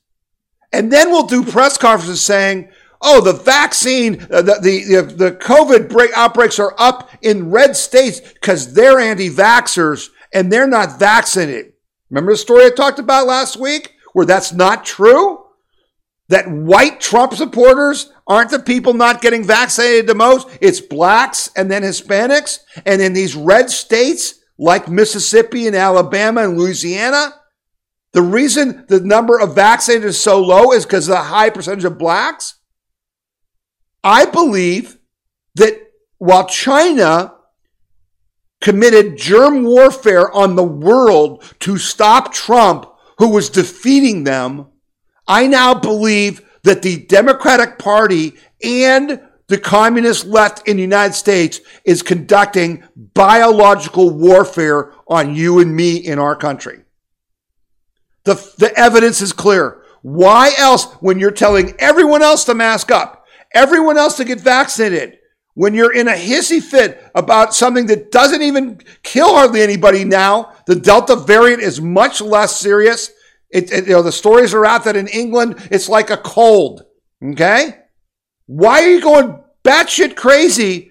and then we'll do press conferences saying, oh, the vaccine, uh, the, the, the COVID break, outbreaks are up in red states because they're anti vaxxers and they're not vaccinated. Remember the story I talked about last week where that's not true? That white Trump supporters aren't the people not getting vaccinated the most. It's blacks and then Hispanics. And in these red states like Mississippi and Alabama and Louisiana, the reason the number of vaccinated is so low is because of the high percentage of blacks. I believe that while China committed germ warfare on the world to stop Trump, who was defeating them, I now believe that the Democratic Party and the communist left in the United States is conducting biological warfare on you and me in our country. The, the evidence is clear. Why else, when you're telling everyone else to mask up, everyone else to get vaccinated, when you're in a hissy fit about something that doesn't even kill hardly anybody now, the Delta variant is much less serious. It, it, you know, the stories are out that in England, it's like a cold. Okay? Why are you going batshit crazy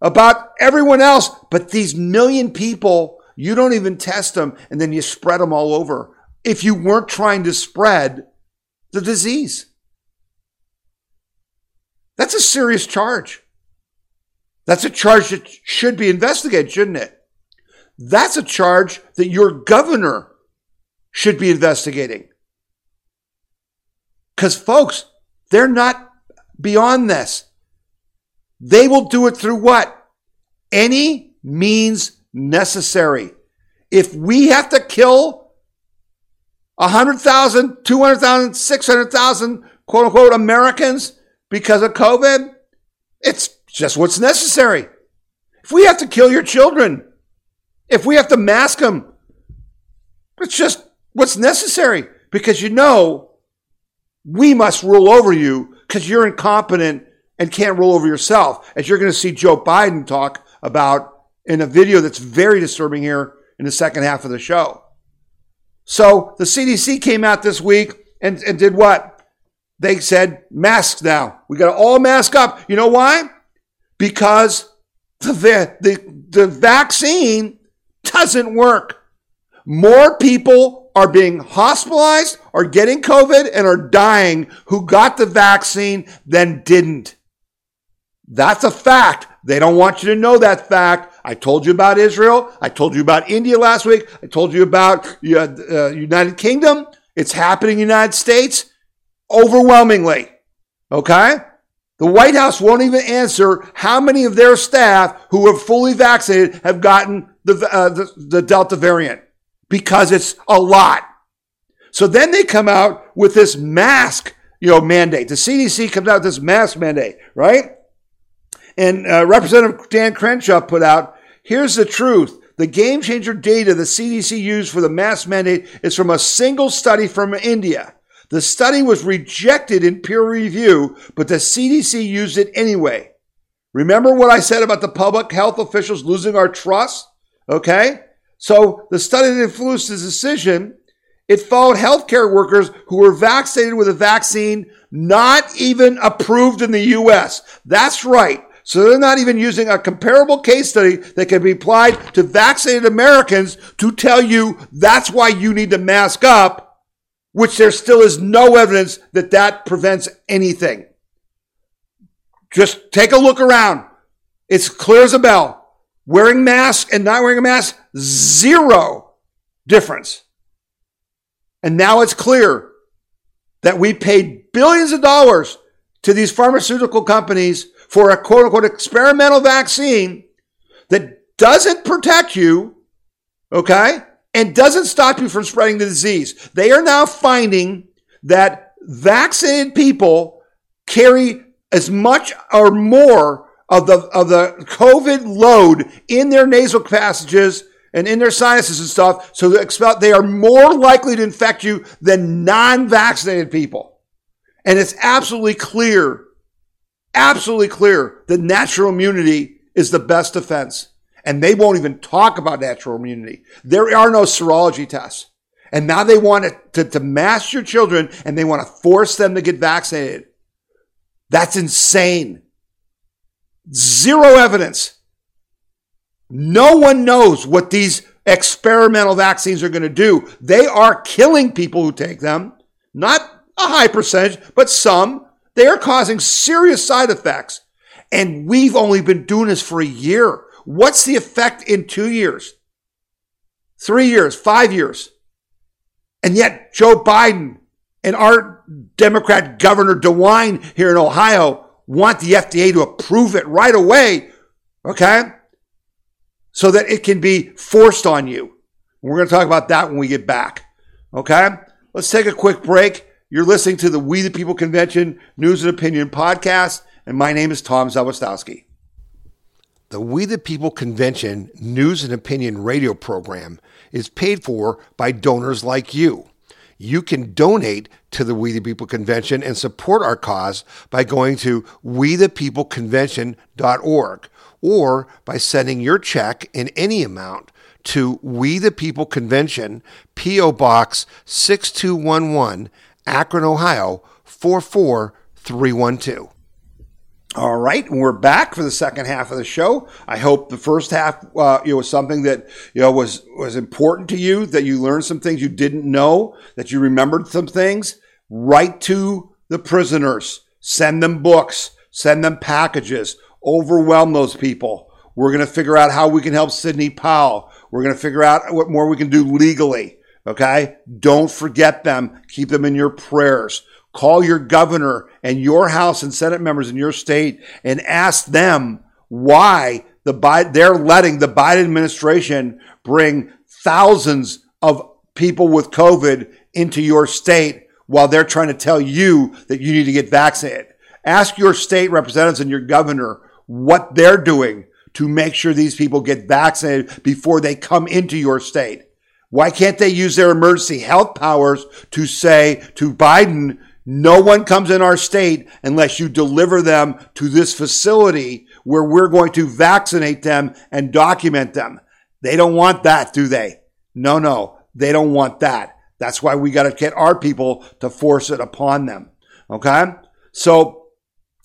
about everyone else, but these million people, you don't even test them and then you spread them all over if you weren't trying to spread the disease. That's a serious charge. That's a charge that should be investigated, shouldn't it? That's a charge that your governor should be investigating. Because, folks, They're not beyond this. They will do it through what? Any means necessary. If we have to kill 100,000, 200,000, 600,000 quote unquote Americans because of COVID, it's just what's necessary. If we have to kill your children, if we have to mask them, it's just what's necessary because you know we must rule over you because you're incompetent and can't rule over yourself, as you're going to see Joe Biden talk about in a video that's very disturbing here in the second half of the show. So the CDC came out this week and, and did what? They said masks now. We got to all mask up. You know why? Because the, the, the vaccine doesn't work. More people are being hospitalized, are getting COVID, and are dying who got the vaccine than didn't. That's a fact. They don't want you to know that fact. I told you about Israel. I told you about India last week. I told you about uh, United Kingdom. It's happening in the United States overwhelmingly. Okay? The White House won't even answer how many of their staff who are fully vaccinated have gotten the, uh, the, the Delta variant because it's a lot. So then they come out with this mask, you know, mandate. The CDC comes out with this mask mandate, right? And uh, Representative Dan Crenshaw put out, here's the truth. The game changer data the CDC used for the mask mandate is from a single study from India. The study was rejected in peer review, but the CDC used it anyway. Remember what I said about the public health officials losing our trust? Okay? So the study that influenced his decision, it followed healthcare workers who were vaccinated with a vaccine not even approved in the US. That's right. So they're not even using a comparable case study that can be applied to vaccinated Americans to tell you that's why you need to mask up, which there still is no evidence that that prevents anything. Just take a look around. It's clear as a bell. Wearing mask and not wearing a mask, zero difference. And now it's clear that we paid billions of dollars to these pharmaceutical companies for a quote unquote experimental vaccine that doesn't protect you, okay, and doesn't stop you from spreading the disease. They are now finding that vaccinated people carry as much or more of the of the COVID load in their nasal passages and in their sinuses and stuff, so they are more likely to infect you than non-vaccinated people. And it's absolutely clear absolutely clear that natural immunity is the best defense. And they won't even talk about natural immunity. There are no serology tests. And now they want to, to, to mask your children and they want to force them to get vaccinated. That's insane. Zero evidence. No one knows what these experimental vaccines are going to do. They are killing people who take them. Not a high percentage, but some. They are causing serious side effects. And we've only been doing this for a year. What's the effect in two years? Three years, five years. And yet Joe Biden and our Democrat Governor DeWine here in Ohio want the FDA to approve it right away. Okay. So that it can be forced on you. We're going to talk about that when we get back. Okay. Let's take a quick break. You're listening to the We the People Convention News and Opinion podcast, and my name is Tom Zawistowski. The We the People Convention News and Opinion radio program is paid for by donors like you. You can donate to the We the People Convention and support our cause by going to wethepeopleconvention.org or by sending your check in any amount to We the People Convention, P.O. Box 6211, Akron, Ohio 44312. All right, we're back for the second half of the show. I hope the first half, uh, you know, was something that you know was was important to you. That you learned some things you didn't know. That you remembered some things. Write to the prisoners. Send them books. Send them packages. Overwhelm those people. We're going to figure out how we can help Sidney Powell. We're going to figure out what more we can do legally. Okay. Don't forget them. Keep them in your prayers. Call your governor and your House and Senate members in your state and ask them why the Biden, they're letting the Biden administration bring thousands of people with COVID into your state while they're trying to tell you that you need to get vaccinated. Ask your state representatives and your governor what they're doing to make sure these people get vaccinated before they come into your state. Why can't they use their emergency health powers to say to Biden, no one comes in our state unless you deliver them to this facility where we're going to vaccinate them and document them. They don't want that, do they? No, no, they don't want that. That's why we got to get our people to force it upon them. Okay. So,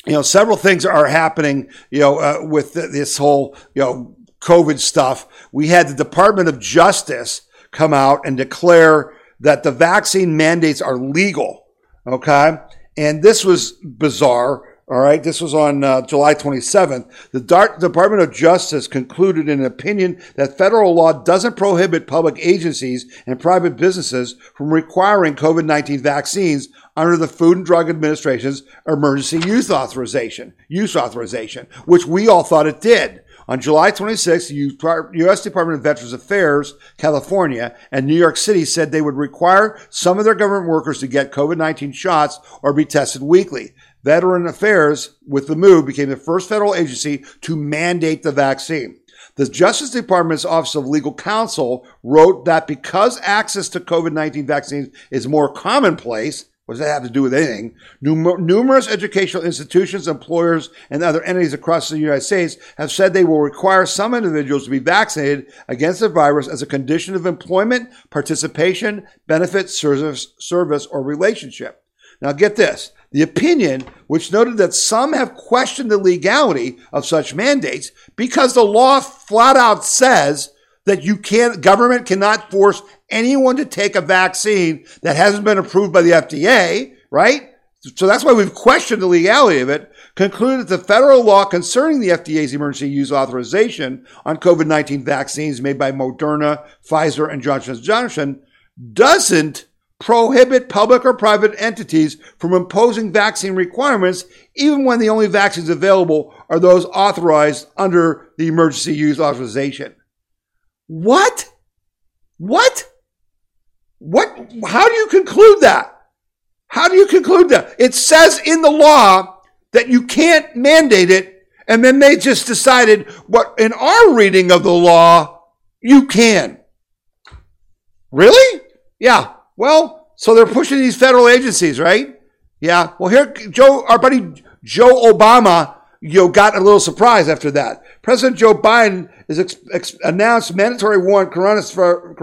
you know, several things are happening, you know, uh, with this whole, you know, COVID stuff. We had the Department of Justice come out and declare that the vaccine mandates are legal. Okay. And this was bizarre. All right. This was on uh, July 27th. The Department of Justice concluded in an opinion that federal law doesn't prohibit public agencies and private businesses from requiring COVID 19 vaccines under the Food and Drug Administration's emergency use authorization, use authorization, which we all thought it did. On July 26th, the U.S. Department of Veterans Affairs, California, and New York City said they would require some of their government workers to get COVID 19 shots or be tested weekly. Veteran Affairs, with the move, became the first federal agency to mandate the vaccine. The Justice Department's Office of Legal Counsel wrote that because access to COVID 19 vaccines is more commonplace, what does that have to do with anything? Num- numerous educational institutions, employers, and other entities across the United States have said they will require some individuals to be vaccinated against the virus as a condition of employment, participation, benefit, service, service, or relationship. Now get this. The opinion, which noted that some have questioned the legality of such mandates because the law flat out says that you can't, government cannot force anyone to take a vaccine that hasn't been approved by the FDA, right? So that's why we've questioned the legality of it, concluded that the federal law concerning the FDA's emergency use authorization on COVID-19 vaccines made by Moderna, Pfizer, and Johnson Johnson doesn't prohibit public or private entities from imposing vaccine requirements, even when the only vaccines available are those authorized under the emergency use authorization. What? What? What? How do you conclude that? How do you conclude that? It says in the law that you can't mandate it, and then they just decided what in our reading of the law, you can. Really? Yeah. Well, so they're pushing these federal agencies, right? Yeah. Well, here, Joe, our buddy Joe Obama, you got a little surprise after that. President Joe Biden has ex- ex- announced mandatory one coronavirus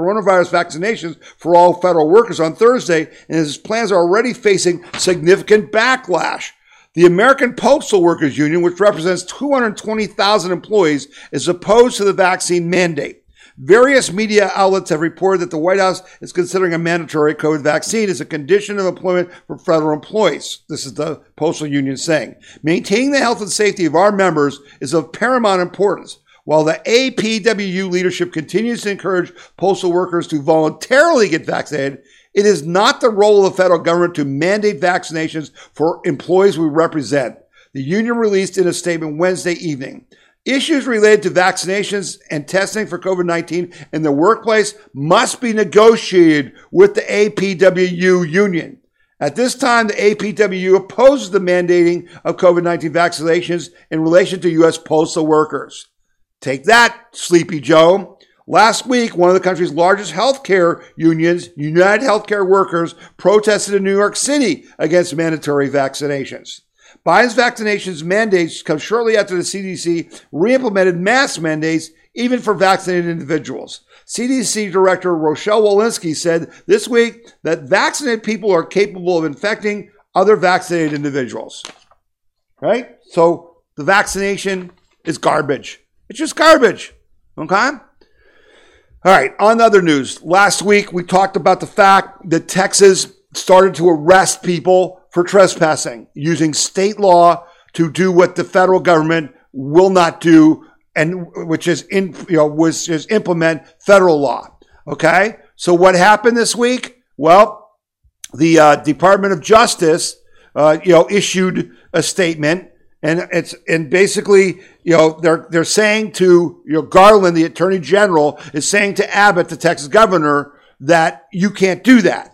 vaccinations for all federal workers on Thursday, and his plans are already facing significant backlash. The American Postal Workers Union, which represents 220,000 employees, is opposed to the vaccine mandate. Various media outlets have reported that the White House is considering a mandatory COVID vaccine as a condition of employment for federal employees. This is the Postal Union saying. Maintaining the health and safety of our members is of paramount importance. While the APWU leadership continues to encourage postal workers to voluntarily get vaccinated, it is not the role of the federal government to mandate vaccinations for employees we represent. The union released in a statement Wednesday evening. Issues related to vaccinations and testing for COVID 19 in the workplace must be negotiated with the APWU union. At this time, the APWU opposes the mandating of COVID 19 vaccinations in relation to U.S. postal workers. Take that, Sleepy Joe. Last week, one of the country's largest healthcare unions, United Healthcare Workers, protested in New York City against mandatory vaccinations. Biden's vaccinations mandates come shortly after the CDC reimplemented mask mandates even for vaccinated individuals. CDC Director Rochelle Walensky said this week that vaccinated people are capable of infecting other vaccinated individuals. Right? So the vaccination is garbage. It's just garbage. Okay? All right, on other news. Last week we talked about the fact that Texas started to arrest people for trespassing using state law to do what the federal government will not do and which is in you know was is implement federal law. Okay? So what happened this week? Well, the uh, Department of Justice, uh, you know, issued a statement, and it's and basically, you know, they're they're saying to you know Garland, the Attorney General, is saying to Abbott, the Texas governor, that you can't do that.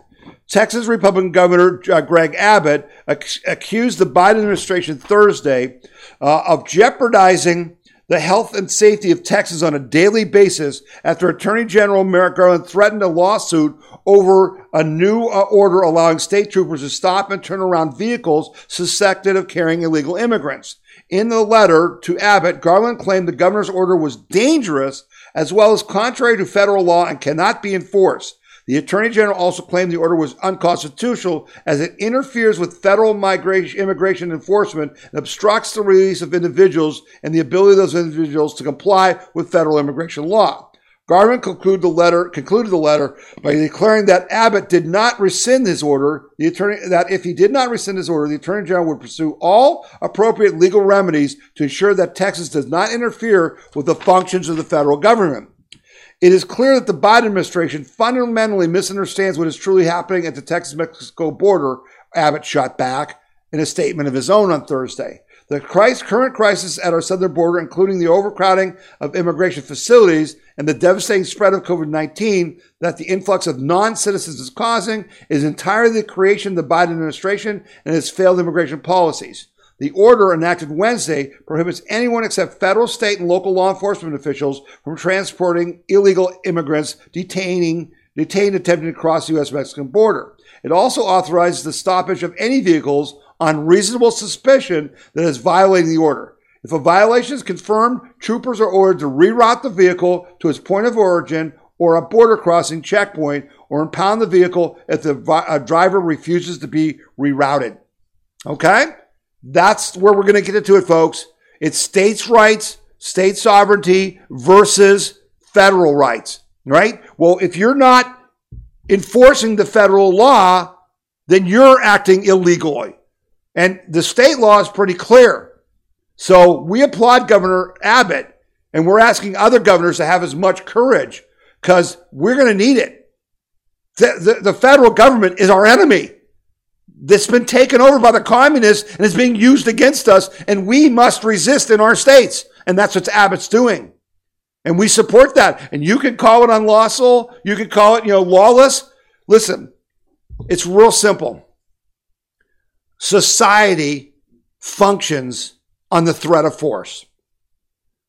Texas Republican Governor uh, Greg Abbott ac- accused the Biden administration Thursday uh, of jeopardizing the health and safety of Texas on a daily basis after Attorney General Merrick Garland threatened a lawsuit over a new uh, order allowing state troopers to stop and turn around vehicles suspected of carrying illegal immigrants. In the letter to Abbott, Garland claimed the governor's order was dangerous as well as contrary to federal law and cannot be enforced. The Attorney General also claimed the order was unconstitutional as it interferes with federal migration, immigration enforcement and obstructs the release of individuals and the ability of those individuals to comply with federal immigration law. Garland concluded the letter, concluded the letter by declaring that Abbott did not rescind his order. The attorney that if he did not rescind his order, the Attorney General would pursue all appropriate legal remedies to ensure that Texas does not interfere with the functions of the federal government. It is clear that the Biden administration fundamentally misunderstands what is truly happening at the Texas Mexico border, Abbott shot back in a statement of his own on Thursday. The current crisis at our southern border, including the overcrowding of immigration facilities and the devastating spread of COVID 19 that the influx of non citizens is causing, is entirely the creation of the Biden administration and its failed immigration policies. The order enacted Wednesday prohibits anyone except federal, state, and local law enforcement officials from transporting illegal immigrants detaining, detained attempting to cross the U.S. Mexican border. It also authorizes the stoppage of any vehicles on reasonable suspicion that is violating the order. If a violation is confirmed, troopers are ordered to reroute the vehicle to its point of origin or a border crossing checkpoint or impound the vehicle if the driver refuses to be rerouted. Okay? That's where we're going to get into it, folks. It's states' rights, state sovereignty versus federal rights, right? Well, if you're not enforcing the federal law, then you're acting illegally. And the state law is pretty clear. So we applaud Governor Abbott, and we're asking other governors to have as much courage because we're going to need it. The, the, the federal government is our enemy that's been taken over by the communists and is being used against us, and we must resist in our states. And that's what Abbott's doing. And we support that. And you can call it unlawful, you can call it, you know, lawless. Listen, it's real simple. Society functions on the threat of force.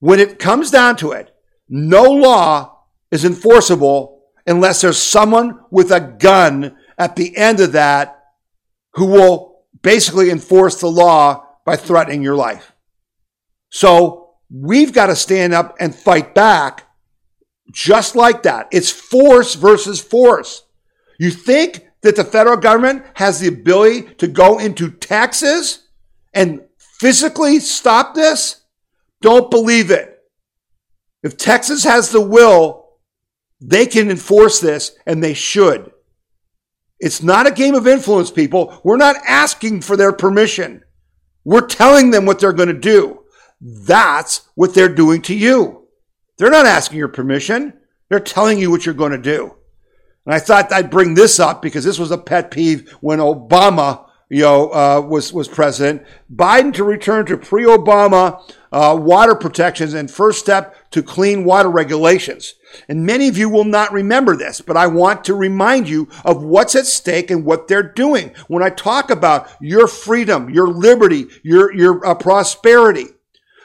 When it comes down to it, no law is enforceable unless there's someone with a gun at the end of that who will basically enforce the law by threatening your life. So we've got to stand up and fight back just like that. It's force versus force. You think that the federal government has the ability to go into Texas and physically stop this? Don't believe it. If Texas has the will, they can enforce this and they should. It's not a game of influence, people. We're not asking for their permission. We're telling them what they're going to do. That's what they're doing to you. They're not asking your permission. They're telling you what you're going to do. And I thought I'd bring this up because this was a pet peeve when Obama, you know, uh, was was president. Biden to return to pre-Obama uh, water protections and first step to clean water regulations. And many of you will not remember this, but I want to remind you of what's at stake and what they're doing. When I talk about your freedom, your liberty, your, your uh, prosperity,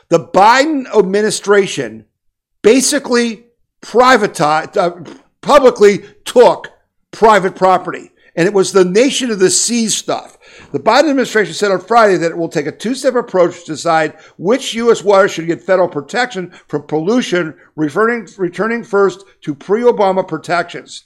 the Biden administration basically privatized, uh, publicly took private property. And it was the nation of the seas stuff. The Biden administration said on Friday that it will take a two step approach to decide which U.S. waters should get federal protection from pollution, returning, returning first to pre Obama protections.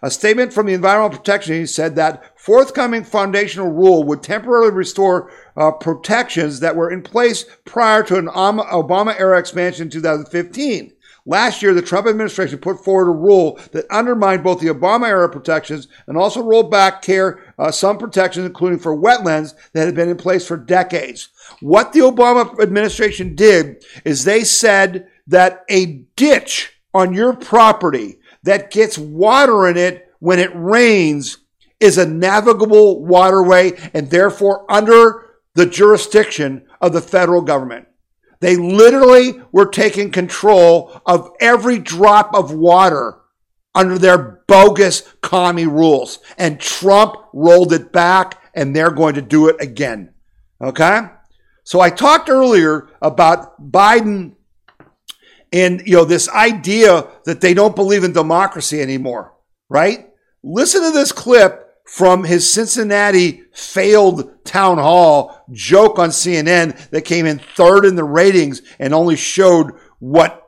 A statement from the Environmental Protection Agency said that forthcoming foundational rule would temporarily restore uh, protections that were in place prior to an Obama era expansion in 2015. Last year, the Trump administration put forward a rule that undermined both the Obama era protections and also rolled back care uh, some protections, including for wetlands that had been in place for decades. What the Obama administration did is they said that a ditch on your property that gets water in it when it rains is a navigable waterway and therefore under the jurisdiction of the federal government. They literally were taking control of every drop of water under their bogus commie rules. And Trump rolled it back and they're going to do it again. Okay? So I talked earlier about Biden and you know this idea that they don't believe in democracy anymore, right? Listen to this clip from his Cincinnati failed town hall joke on CNN that came in third in the ratings and only showed what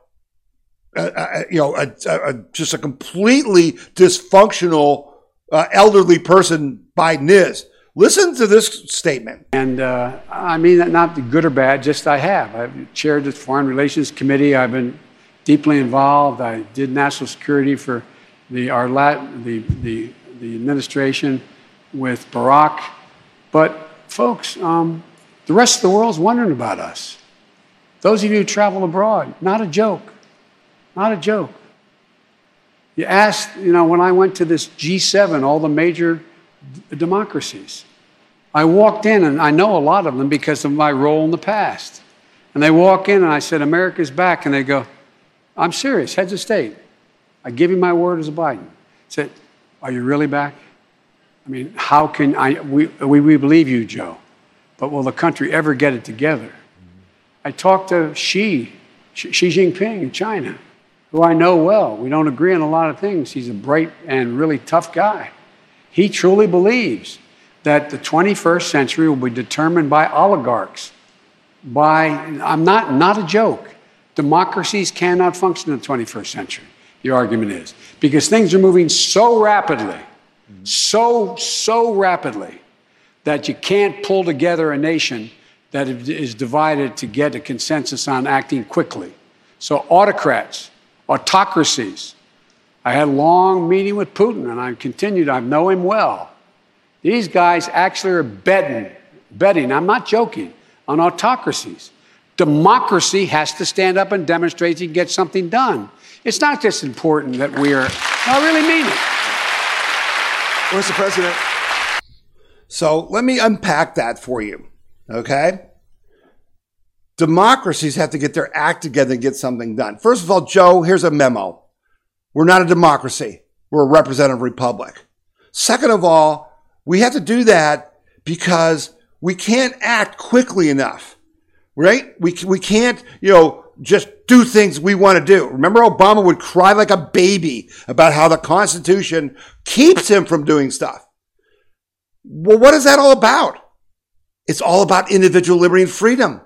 uh, you know a, a, just a completely dysfunctional uh, elderly person Biden is. Listen to this statement. And uh, I mean not good or bad, just I have. I've chaired the Foreign Relations Committee. I've been deeply involved. I did national security for the our the the the administration with Barack. But folks, um, the rest of the world's wondering about us. Those of you who travel abroad, not a joke, not a joke. You asked, you know, when I went to this G7, all the major d- democracies, I walked in and I know a lot of them because of my role in the past. And they walk in and I said, America's back. And they go, I'm serious, heads of state. I give you my word as a Biden. I said, Are you really back? I mean, how can I? We, we, we believe you, Joe, but will the country ever get it together? I talked to Xi, Xi Jinping in China, who I know well. We don't agree on a lot of things. He's a bright and really tough guy. He truly believes that the 21st century will be determined by oligarchs. By, I'm not, not a joke. Democracies cannot function in the 21st century, the argument is, because things are moving so rapidly, so, so rapidly, that you can't pull together a nation that is divided to get a consensus on acting quickly. So, autocrats, autocracies. I had a long meeting with Putin, and I continued, I know him well. These guys actually are betting, betting, I'm not joking, on autocracies. Democracy has to stand up and demonstrate you can get something done. It's not just important that we're, I really mean it. Mr. President. So let me unpack that for you. Okay. Democracies have to get their act together and get something done. First of all, Joe, here's a memo. We're not a democracy. We're a representative republic. Second of all, we have to do that because we can't act quickly enough, right? We, we can't, you know, just do things we want to do. Remember, Obama would cry like a baby about how the Constitution keeps him from doing stuff. Well, what is that all about? It's all about individual liberty and freedom.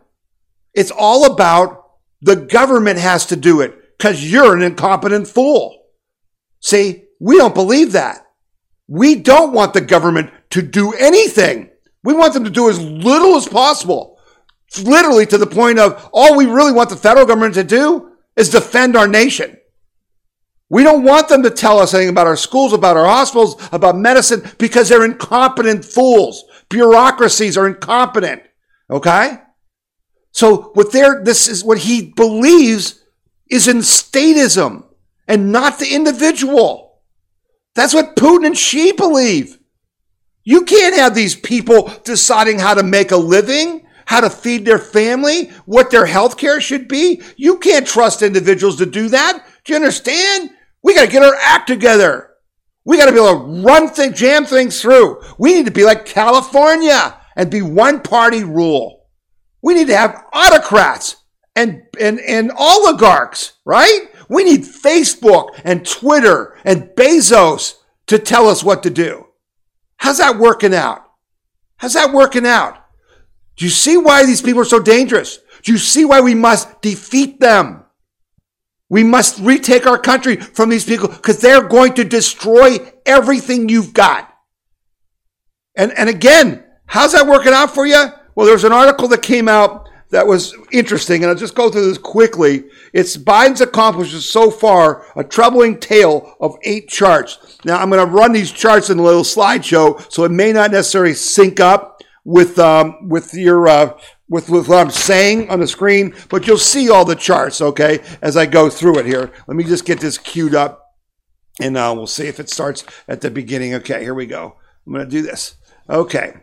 It's all about the government has to do it because you're an incompetent fool. See, we don't believe that. We don't want the government to do anything. We want them to do as little as possible. Literally to the point of all we really want the federal government to do is defend our nation. We don't want them to tell us anything about our schools, about our hospitals, about medicine, because they're incompetent fools. Bureaucracies are incompetent. Okay? So what they're, this is what he believes is in statism and not the individual. That's what Putin and Xi believe. You can't have these people deciding how to make a living, how to feed their family, what their health care should be. You can't trust individuals to do that. Do you understand? We got to get our act together. We got to be able to run things, jam things through. We need to be like California and be one party rule. We need to have autocrats and, and, and oligarchs, right? We need Facebook and Twitter and Bezos to tell us what to do. How's that working out? How's that working out? Do you see why these people are so dangerous? Do you see why we must defeat them? We must retake our country from these people because they're going to destroy everything you've got. And, and again, how's that working out for you? Well, there's an article that came out that was interesting, and I'll just go through this quickly. It's Biden's accomplishments so far, a troubling tale of eight charts. Now, I'm going to run these charts in a little slideshow, so it may not necessarily sync up with um, with your uh, with, with what I'm saying on the screen, but you'll see all the charts, okay, as I go through it here. Let me just get this queued up. And uh, we'll see if it starts at the beginning. Okay, here we go. I'm going to do this. Okay.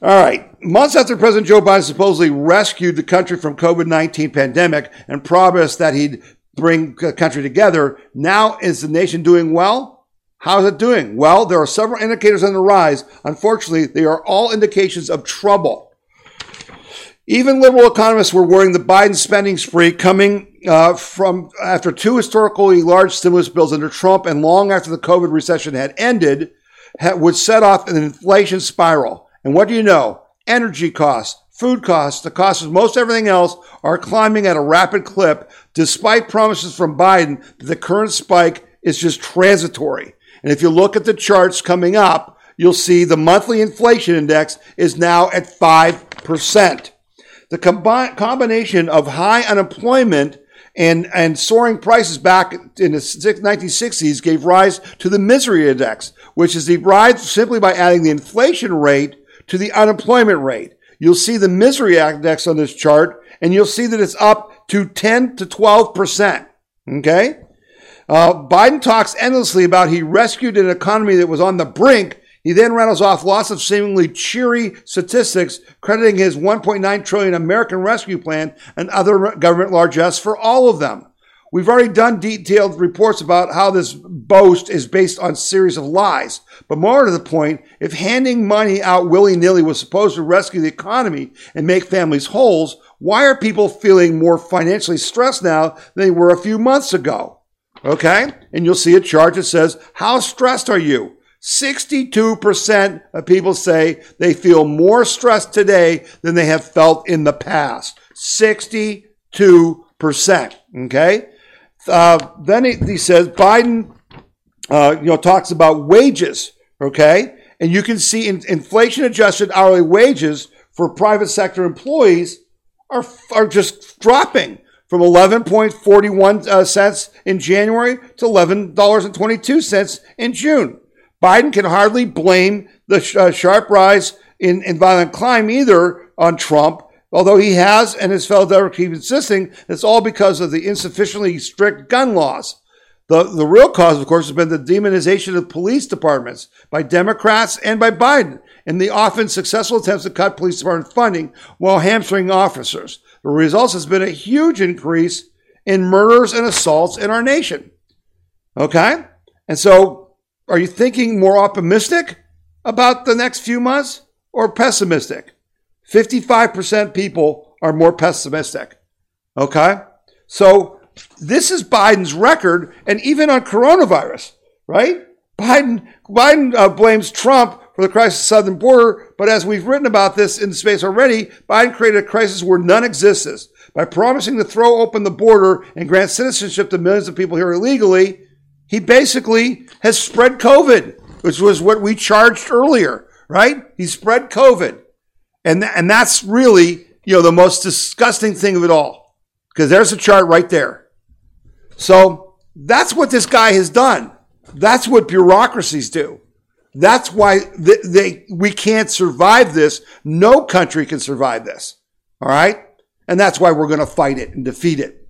All right. Months after President Joe Biden supposedly rescued the country from COVID-19 pandemic and promised that he'd bring the country together, now is the nation doing well? How is it doing? Well, there are several indicators on the rise. Unfortunately, they are all indications of trouble. Even liberal economists were worrying the Biden spending spree coming uh, from after two historically large stimulus bills under Trump and long after the COVID recession had ended ha- would set off an inflation spiral. And what do you know? Energy costs, food costs, the cost of most everything else are climbing at a rapid clip despite promises from Biden that the current spike is just transitory. And if you look at the charts coming up, you'll see the monthly inflation index is now at 5%. The combi- combination of high unemployment and, and soaring prices back in the 1960s gave rise to the misery index, which is derived simply by adding the inflation rate to the unemployment rate. You'll see the misery index on this chart, and you'll see that it's up to 10 to 12%. Okay? Uh, Biden talks endlessly about he rescued an economy that was on the brink. He then rattles off lots of seemingly cheery statistics, crediting his 1.9 trillion American Rescue Plan and other government largesse for all of them. We've already done detailed reports about how this boast is based on a series of lies. But more to the point, if handing money out willy-nilly was supposed to rescue the economy and make families whole, why are people feeling more financially stressed now than they were a few months ago? Okay? And you'll see a chart that says, how stressed are you? 62% of people say they feel more stressed today than they have felt in the past. 62%. Okay? Uh, then he, he, says Biden, uh, you know, talks about wages. Okay? And you can see in, inflation adjusted hourly wages for private sector employees are, are just dropping from 11.41 uh, cents in January to $11.22 in June. Biden can hardly blame the sh- uh, sharp rise in, in violent crime either on Trump, although he has and his fellow Democrats keep insisting it's all because of the insufficiently strict gun laws. The, the real cause, of course, has been the demonization of police departments by Democrats and by Biden and the often successful attempts to cut police department funding while hamstringing officers. The result has been a huge increase in murders and assaults in our nation. Okay? And so, are you thinking more optimistic about the next few months or pessimistic? 55% people are more pessimistic. Okay? So, this is Biden's record, and even on coronavirus, right? Biden, Biden uh, blames Trump for the crisis at the southern border, but as we've written about this in the space already, Biden created a crisis where none exists. By promising to throw open the border and grant citizenship to millions of people here illegally, he basically has spread COVID, which was what we charged earlier, right? He spread COVID. And, th- and that's really, you know, the most disgusting thing of it all. Because there's a chart right there. So that's what this guy has done. That's what bureaucracies do. That's why they, they, we can't survive this. No country can survive this. All right? And that's why we're going to fight it and defeat it.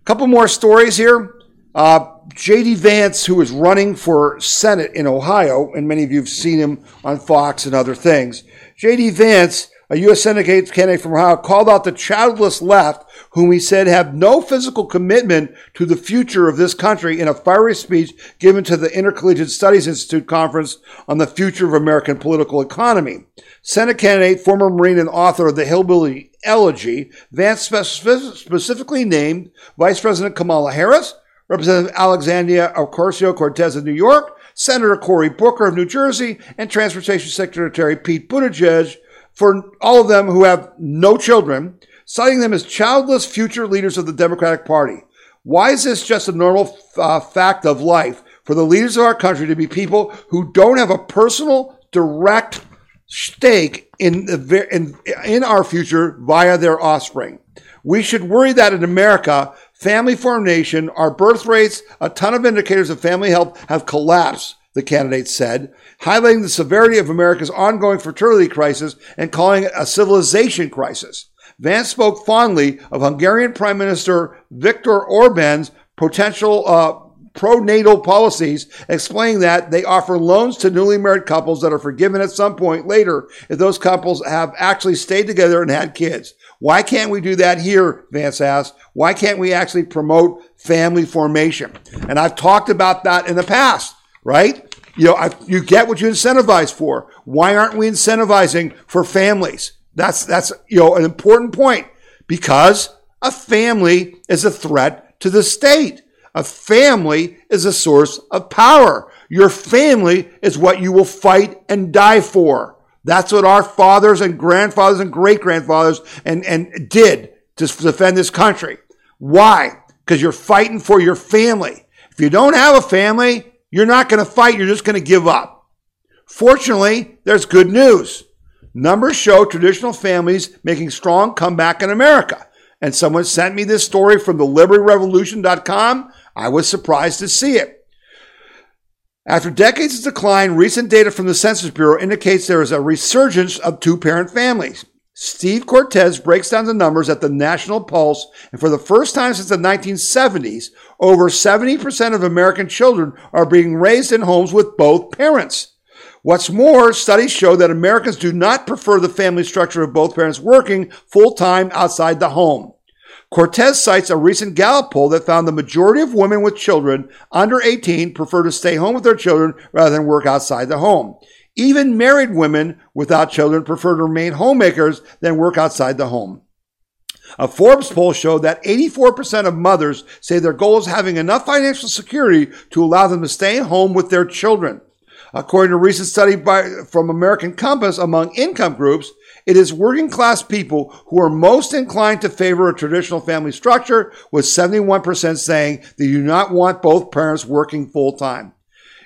A couple more stories here. Uh, J.D. Vance, who is running for Senate in Ohio, and many of you have seen him on Fox and other things. J.D. Vance, a U.S. Senate candidate from Ohio, called out the childless left, whom he said have no physical commitment to the future of this country in a fiery speech given to the Intercollegiate Studies Institute conference on the future of American political economy. Senate candidate, former Marine and author of the Hillbilly Elegy, Vance specifically named Vice President Kamala Harris, Representative Alexandria Ocasio-Cortez of New York, Senator Cory Booker of New Jersey, and Transportation Secretary Pete Buttigieg for all of them who have no children, citing them as childless future leaders of the Democratic Party. Why is this just a normal uh, fact of life for the leaders of our country to be people who don't have a personal, direct stake in, in, in our future via their offspring? We should worry that in America, family formation, our birth rates, a ton of indicators of family health have collapsed, the candidate said, highlighting the severity of America's ongoing fertility crisis and calling it a civilization crisis. Vance spoke fondly of Hungarian Prime Minister Viktor Orban's potential uh, pronatal policies, explaining that they offer loans to newly married couples that are forgiven at some point later if those couples have actually stayed together and had kids. Why can't we do that here? Vance asked. Why can't we actually promote family formation? And I've talked about that in the past, right? You know, I, you get what you incentivize for. Why aren't we incentivizing for families? That's that's you know an important point because a family is a threat to the state. A family is a source of power. Your family is what you will fight and die for. That's what our fathers and grandfathers and great grandfathers and, and did to defend this country. Why? Because you're fighting for your family. If you don't have a family, you're not going to fight. You're just going to give up. Fortunately, there's good news. Numbers show traditional families making strong comeback in America. And someone sent me this story from the libertyrevolution.com. I was surprised to see it. After decades of decline, recent data from the Census Bureau indicates there is a resurgence of two parent families. Steve Cortes breaks down the numbers at the National Pulse, and for the first time since the 1970s, over 70% of American children are being raised in homes with both parents. What's more, studies show that Americans do not prefer the family structure of both parents working full time outside the home. Cortes cites a recent Gallup poll that found the majority of women with children under 18 prefer to stay home with their children rather than work outside the home. Even married women without children prefer to remain homemakers than work outside the home. A Forbes poll showed that 84% of mothers say their goal is having enough financial security to allow them to stay home with their children. According to a recent study by, from American Compass among income groups, it is working class people who are most inclined to favor a traditional family structure, with 71% saying they do not want both parents working full time.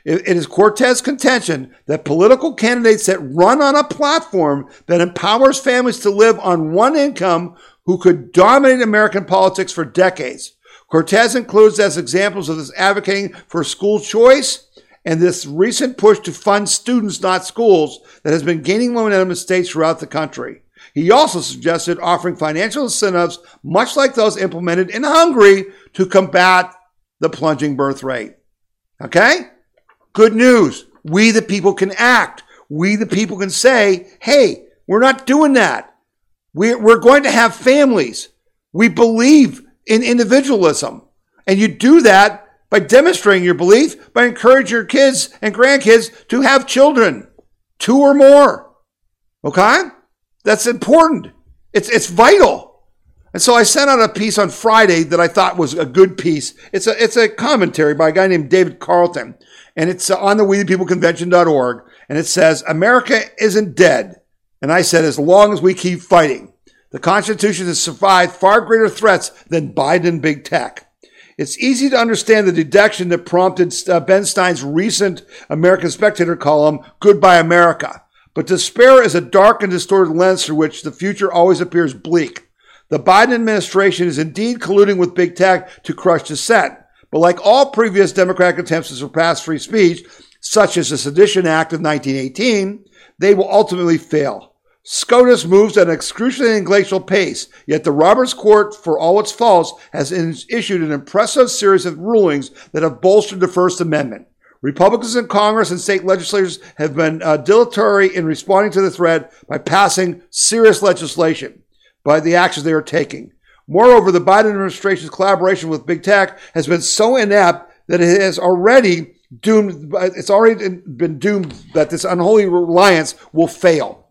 It is Cortes's contention that political candidates that run on a platform that empowers families to live on one income who could dominate American politics for decades. Cortes includes as examples of this advocating for school choice and this recent push to fund students, not schools, that has been gaining momentum in states throughout the country. He also suggested offering financial incentives, much like those implemented in Hungary, to combat the plunging birth rate. Okay? Good news. We, the people, can act. We, the people, can say, hey, we're not doing that. We're, going to have families. We believe in individualism. And you do that by demonstrating your belief, by encouraging your kids and grandkids to have children, two or more. Okay? That's important. It's, it's vital. And so I sent out a piece on Friday that I thought was a good piece. It's a, it's a commentary by a guy named David Carlton, and it's uh, on the WeThePeopleConvention.org, and it says, America isn't dead. And I said, as long as we keep fighting. The Constitution has survived far greater threats than Biden big tech. It's easy to understand the deduction that prompted uh, Ben Stein's recent American Spectator column, Goodbye America. But despair is a dark and distorted lens through which the future always appears bleak. The Biden administration is indeed colluding with big tech to crush dissent. But like all previous Democratic attempts to surpass free speech, such as the Sedition Act of 1918, they will ultimately fail. SCOTUS moves at an excruciating glacial pace, yet the Roberts Court, for all its faults, has issued an impressive series of rulings that have bolstered the First Amendment. Republicans in Congress and state legislatures have been uh, dilatory in responding to the threat by passing serious legislation by the actions they are taking. Moreover, the Biden administration's collaboration with big tech has been so inept that it has already doomed, it's already been doomed that this unholy alliance will fail.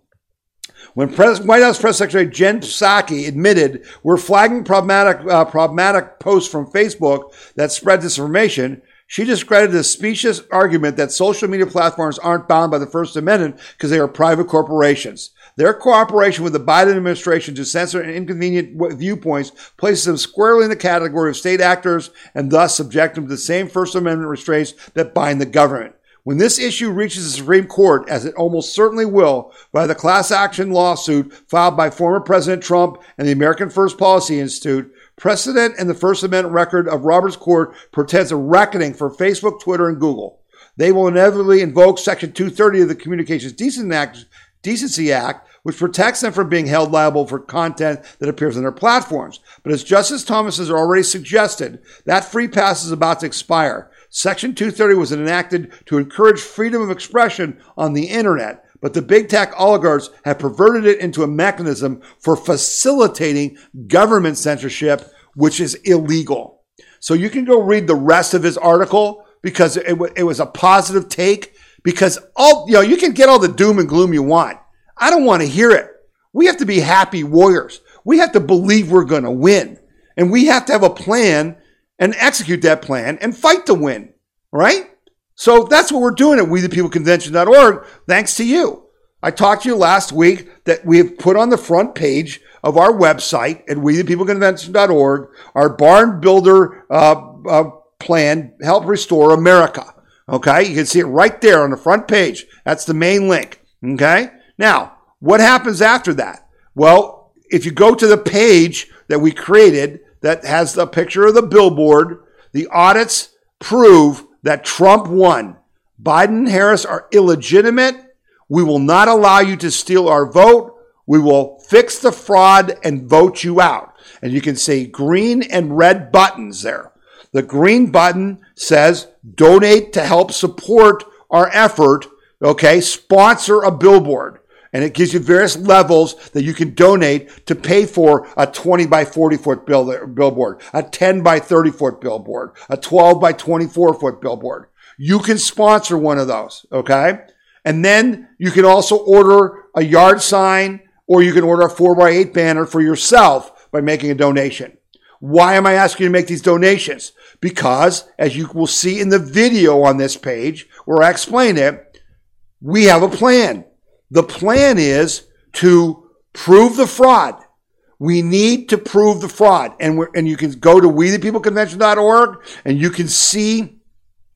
When White House Press Secretary Jen Psaki admitted we're flagging problematic, uh, problematic posts from Facebook that spread disinformation, she discredited the specious argument that social media platforms aren't bound by the First Amendment because they are private corporations. Their cooperation with the Biden administration to censor inconvenient viewpoints places them squarely in the category of state actors and thus subject them to the same First Amendment restraints that bind the government. When this issue reaches the Supreme Court, as it almost certainly will, by the class action lawsuit filed by former President Trump and the American First Policy Institute, precedent and the First Amendment record of Roberts Court portends a reckoning for Facebook, Twitter, and Google. They will inevitably invoke Section 230 of the Communications Decency Act, which protects them from being held liable for content that appears on their platforms. But as Justice Thomas has already suggested, that free pass is about to expire. Section 230 was enacted to encourage freedom of expression on the internet, but the big tech oligarchs have perverted it into a mechanism for facilitating government censorship, which is illegal. So you can go read the rest of his article because it, wa- it was a positive take. Because all you know, you can get all the doom and gloom you want. I don't want to hear it. We have to be happy warriors. We have to believe we're going to win, and we have to have a plan and execute that plan and fight to win. Right? So that's what we're doing at WeThePeopleConvention.org. Thanks to you. I talked to you last week that we have put on the front page of our website at WeThePeopleConvention.org our barn builder uh, uh, plan, help restore America. Okay, you can see it right there on the front page. That's the main link. Okay, now what happens after that? Well, if you go to the page that we created that has the picture of the billboard, the audits prove that Trump won. Biden and Harris are illegitimate. We will not allow you to steal our vote. We will fix the fraud and vote you out. And you can see green and red buttons there. The green button says donate to help support our effort. Okay, sponsor a billboard. And it gives you various levels that you can donate to pay for a 20 by 40 foot billboard, a 10 by 30 foot billboard, a 12 by 24 foot billboard. You can sponsor one of those. Okay. And then you can also order a yard sign or you can order a 4 by 8 banner for yourself by making a donation. Why am I asking you to make these donations? Because, as you will see in the video on this page where I explain it, we have a plan. The plan is to prove the fraud. We need to prove the fraud. And, we're, and you can go to wethepeopleconvention.org and you can see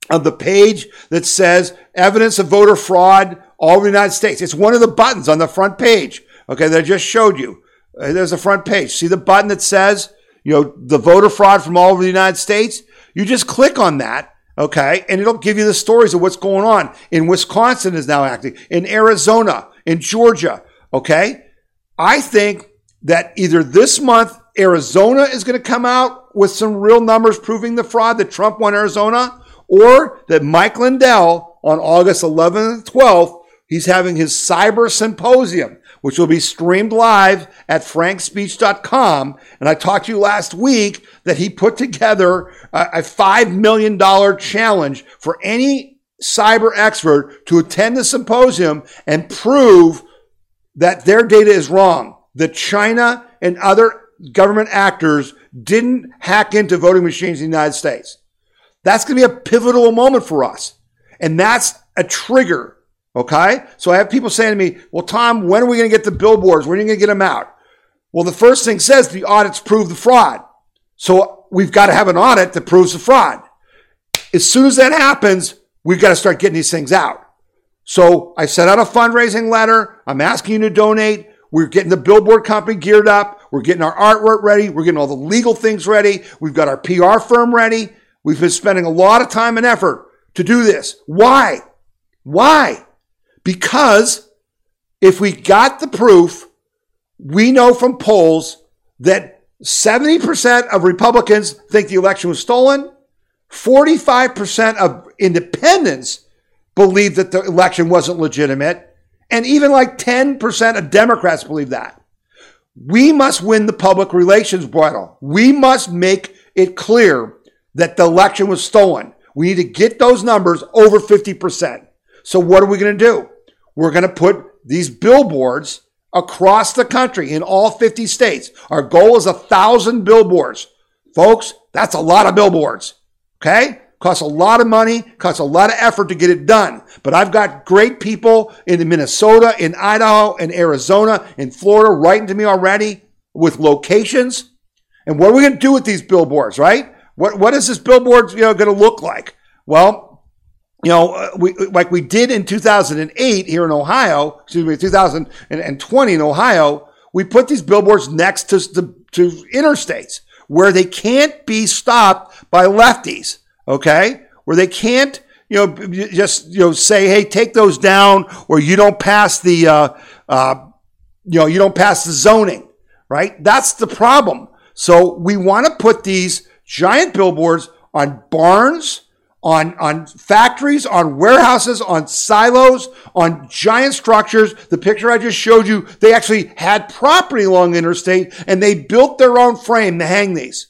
on the page that says evidence of voter fraud all over the United States. It's one of the buttons on the front page. Okay, that I just showed you. Uh, There's a front page. See the button that says, you know, the voter fraud from all over the United States? You just click on that, okay, and it'll give you the stories of what's going on. In Wisconsin is now acting, in Arizona, in Georgia, okay? I think that either this month Arizona is going to come out with some real numbers proving the fraud that Trump won Arizona, or that Mike Lindell on August 11th and 12th, he's having his cyber symposium, which will be streamed live at frankspeech.com. And I talked to you last week that he put together a, a $5 million challenge for any cyber expert to attend the symposium and prove that their data is wrong. That China and other government actors didn't hack into voting machines in the United States. That's going to be a pivotal moment for us. And that's a trigger. Okay. So I have people saying to me, well, Tom, when are we going to get the billboards? When are you going to get them out? Well, the first thing says the audits prove the fraud. So we've got to have an audit that proves the fraud. As soon as that happens, we've got to start getting these things out. So I sent out a fundraising letter. I'm asking you to donate. We're getting the billboard company geared up. We're getting our artwork ready. We're getting all the legal things ready. We've got our PR firm ready. We've been spending a lot of time and effort to do this. Why? Why? Because if we got the proof, we know from polls that 70% of Republicans think the election was stolen. 45% of independents believe that the election wasn't legitimate. And even like 10% of Democrats believe that. We must win the public relations battle. We must make it clear that the election was stolen. We need to get those numbers over 50%. So what are we going to do? We're going to put these billboards across the country in all 50 states. Our goal is a thousand billboards. Folks, that's a lot of billboards. Okay? Costs a lot of money, costs a lot of effort to get it done. But I've got great people in Minnesota, in Idaho, in Arizona, in Florida writing to me already with locations. And what are we going to do with these billboards, right? What, what is this billboard you know, going to look like? Well, you know, uh, we, like we did in 2008 here in Ohio, excuse me, 2020 in Ohio, we put these billboards next to, to, to interstates where they can't be stopped by lefties, okay? Where they can't, you know, just, you know, say, hey, take those down or you don't pass the, uh, uh, you know, you don't pass the zoning, right? That's the problem. So we want to put these giant billboards on barns, on, on factories, on warehouses, on silos, on giant structures. The picture I just showed you, they actually had property along the interstate and they built their own frame to hang these.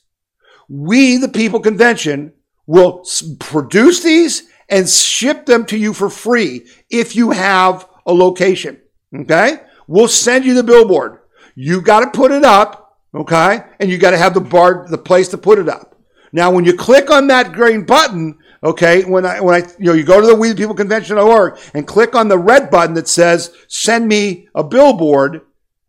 We, the People Convention, will produce these and ship them to you for free if you have a location. Okay? We'll send you the billboard. You got to put it up, okay? And you got to have the bar, the place to put it up. Now, when you click on that green button, okay, when I, when I, you know, you go to the We the People Convention.org and click on the red button that says, send me a billboard,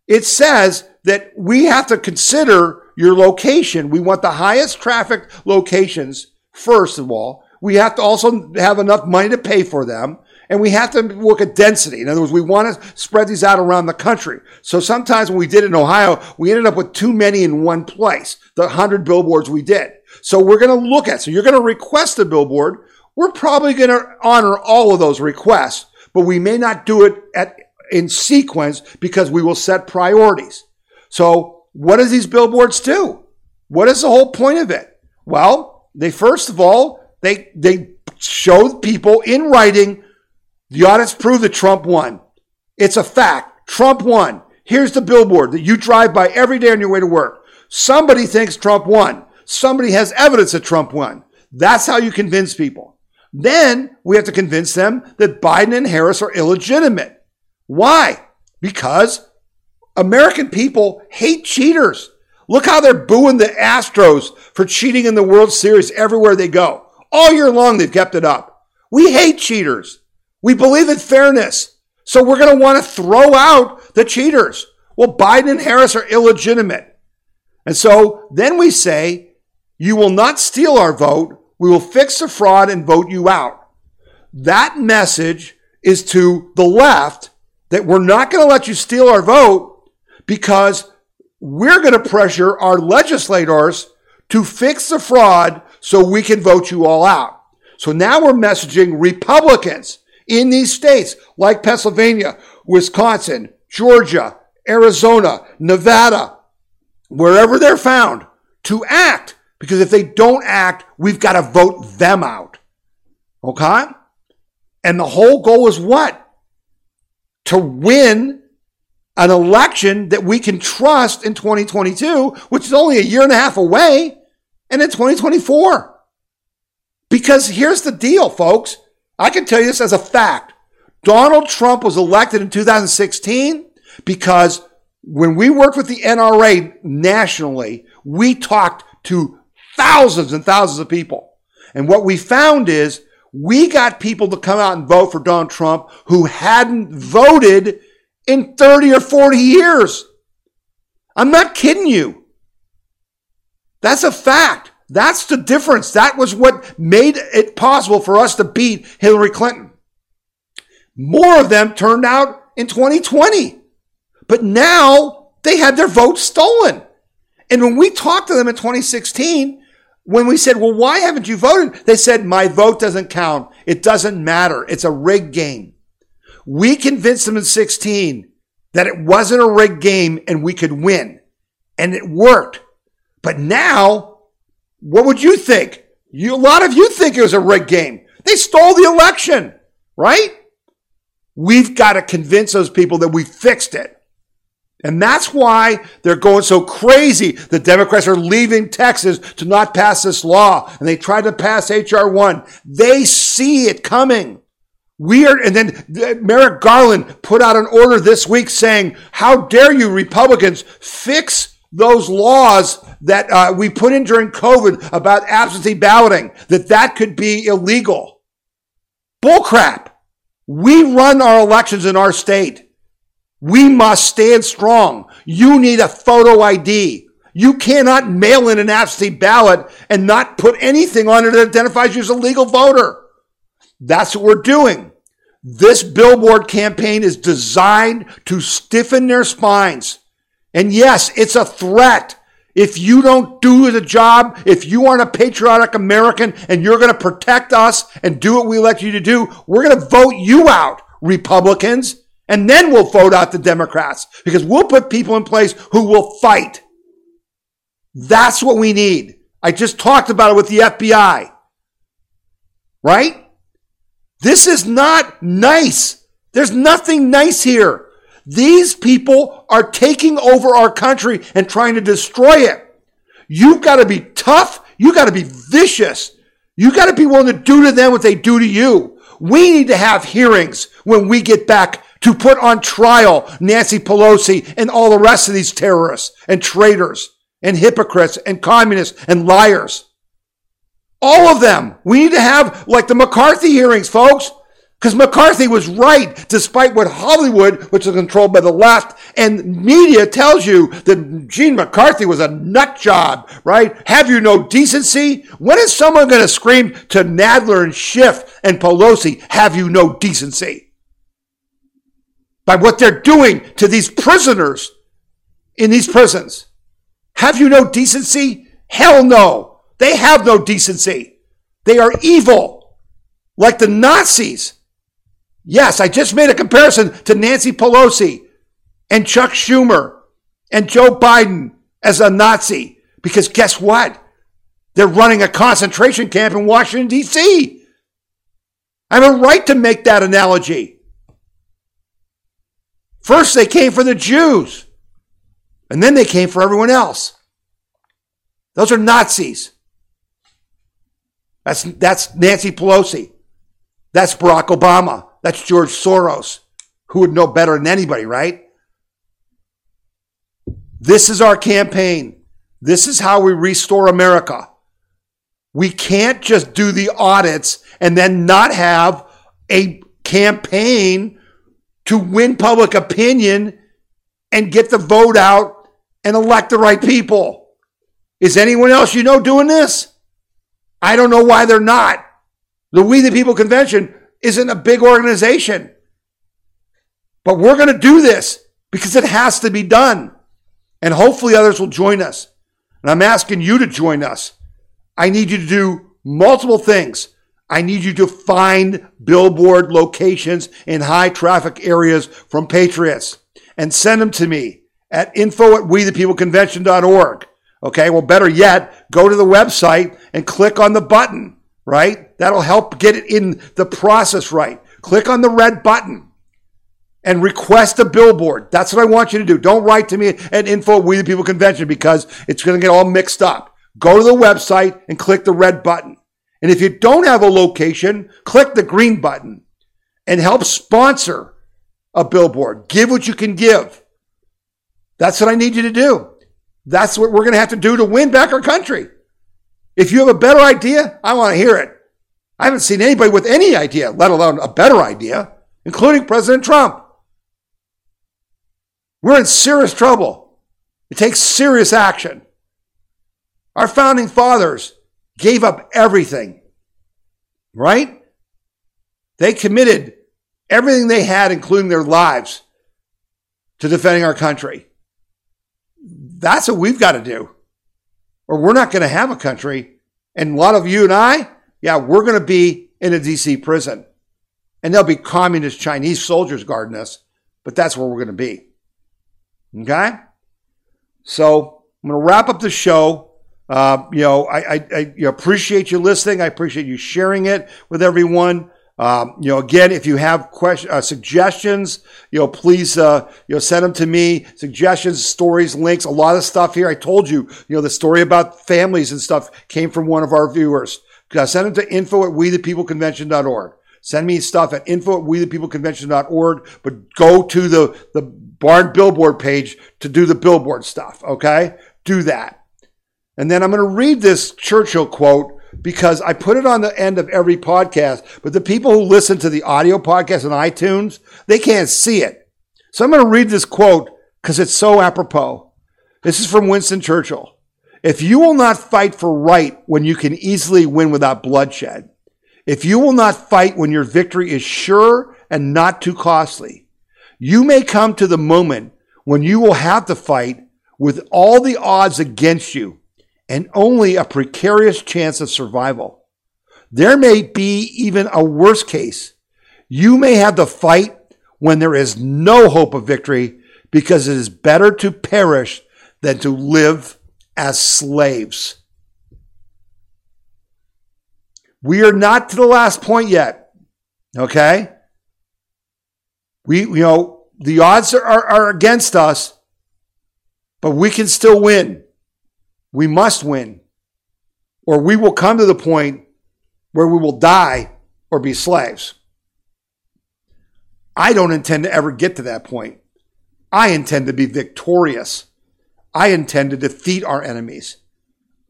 it says that we have to consider your location. We want the highest traffic locations, first of all. We have to also have enough money to pay for them. And we have to look at density. In other words, we want to spread these out around the country. So sometimes when we did it in Ohio, we ended up with too many in one place, the 100 billboards we did. So we're going to look at, so you're going to request a billboard. We're probably going to honor all of those requests, but we may not do it at, in sequence because we will set priorities. So what does these billboards do? What is the whole point of it? Well, they first of all, they, they show people in writing the audits prove that Trump won. It's a fact. Trump won. Here's the billboard that you drive by every day on your way to work. Somebody thinks Trump won. Somebody has evidence that Trump won. That's how you convince people. Then we have to convince them that Biden and Harris are illegitimate. Why? Because American people hate cheaters. Look how they're booing the Astros for cheating in the World Series everywhere they go. All year long, they've kept it up. We hate cheaters. We believe in fairness. So we're going to want to throw out the cheaters. Well, Biden and Harris are illegitimate. And so then we say, you will not steal our vote. We will fix the fraud and vote you out. That message is to the left that we're not going to let you steal our vote because we're going to pressure our legislators to fix the fraud so we can vote you all out. So now we're messaging Republicans in these states like Pennsylvania, Wisconsin, Georgia, Arizona, Nevada, wherever they're found, to act. Because if they don't act, we've got to vote them out. Okay? And the whole goal is what? To win an election that we can trust in 2022, which is only a year and a half away, and in 2024. Because here's the deal, folks. I can tell you this as a fact. Donald Trump was elected in 2016 because when we worked with the NRA nationally, we talked to thousands and thousands of people. And what we found is we got people to come out and vote for Donald Trump who hadn't voted in 30 or 40 years. I'm not kidding you. That's a fact. That's the difference. That was what made it possible for us to beat Hillary Clinton. More of them turned out in 2020. But now they had their votes stolen. And when we talked to them in 2016, when we said, well, why haven't you voted? They said, my vote doesn't count. It doesn't matter. It's a rigged game. We convinced them in 16 that it wasn't a rigged game and we could win. And it worked. But now, what would you think? You, a lot of you think it was a rigged game. They stole the election, right? We've got to convince those people that we fixed it. And that's why they're going so crazy. The Democrats are leaving Texas to not pass this law. And they tried to pass H.R. 1. They see it coming. We are, and then Merrick Garland put out an order this week saying, how dare you Republicans fix those laws that uh, we put in during COVID about absentee balloting, that that could be illegal. Bullcrap. We run our elections in our state. We must stand strong. You need a photo ID. You cannot mail in an absentee ballot and not put anything on it that identifies you as a legal voter. That's what we're doing. This billboard campaign is designed to stiffen their spines. And yes, it's a threat. If you don't do the job, if you aren't a patriotic American and you're going to protect us and do what we elect you to do, we're going to vote you out, Republicans. And then we'll vote out the Democrats because we'll put people in place who will fight. That's what we need. I just talked about it with the FBI. right? This is not nice. There's nothing nice here. These people are taking over our country and trying to destroy it. You've got to be tough. You got to be vicious. You got to be willing to do to them what they do to you. We need to have hearings when we get back to put on trial Nancy Pelosi and all the rest of these terrorists and traitors and hypocrites and communists and liars. All of them. We need to have like the McCarthy hearings, folks. Because McCarthy was right, despite what Hollywood, which is controlled by the left, and media tells you that Gene McCarthy was a nut job, right? Have you no decency? When is someone going to scream to Nadler and Schiff and Pelosi, have you no decency? By what they're doing to these prisoners in these prisons. Have you no decency? Hell no. They have no decency. They are evil, like the Nazis. Yes, I just made a comparison to Nancy Pelosi and Chuck Schumer and Joe Biden as a Nazi. Because guess what? They're running a concentration camp in Washington, D.C. I have a right to make that analogy. First, they came for the Jews, and then they came for everyone else. Those are Nazis. That's, that's Nancy Pelosi. That's Barack Obama. That's George Soros. Who would know better than anybody, right? This is our campaign. This is how we restore America. We can't just do the audits and then not have a campaign to win public opinion and get the vote out and elect the right people. Is anyone else you know doing this? I don't know why they're not. The We the People Convention isn't a big organization. But we're going to do this because it has to be done. And hopefully others will join us. And I'm asking you to join us. I need you to do multiple things. I need you to find billboard locations in high traffic areas from Patriots and send them to me at info at we the people convention.org. Okay. Well, better yet, go to the website and click on the button, right? That'll help get it in the process right. Click on the red button and request a billboard. That's what I want you to do. Don't write to me at info at we the people convention because it's going to get all mixed up. Go to the website and click the red button. And if you don't have a location, click the green button and help sponsor a billboard. Give what you can give. That's what I need you to do. That's what we're going to have to do to win back our country. If you have a better idea, I want to hear it. I haven't seen anybody with any idea, let alone a better idea, including President Trump. We're in serious trouble. It takes serious action. Our founding fathers gave up everything, right? They committed everything they had, including their lives, to defending our country. That's what we've got to do. Or we're not going to have a country. And a lot of you and I, yeah, we're going to be in a DC prison. And there'll be communist Chinese soldiers guarding us, but that's where we're going to be. Okay? So I'm going to wrap up the show. Uh, you know, I, I, I you appreciate you listening. I appreciate you sharing it with everyone. Um, you know, again, if you have question, uh, suggestions, you know, please, uh, you know, send them to me. Suggestions, stories, links, a lot of stuff here. I told you, you know, the story about families and stuff came from one of our viewers. Uh, send them to info at we the people convention.org. Send me stuff at info at we the people convention.org, but go to the, the barn billboard page to do the billboard stuff. Okay. Do that. And then I'm going to read this Churchill quote because I put it on the end of every podcast, but the people who listen to the audio podcast on iTunes, they can't see it. So I'm going to read this quote because it's so apropos. This is from Winston Churchill. If you will not fight for right when you can easily win without bloodshed, if you will not fight when your victory is sure and not too costly, you may come to the moment when you will have to fight with all the odds against you and only a precarious chance of survival. There may be even a worse case. You may have to fight when there is no hope of victory because it is better to perish than to live as slaves. We are not to the last point yet. Okay? We, you know, the odds are, are, against us, but we can still win. We must win. Or we will come to the point where we will die or be slaves. I don't intend to ever get to that point. I intend to be victorious. I intend to defeat our enemies.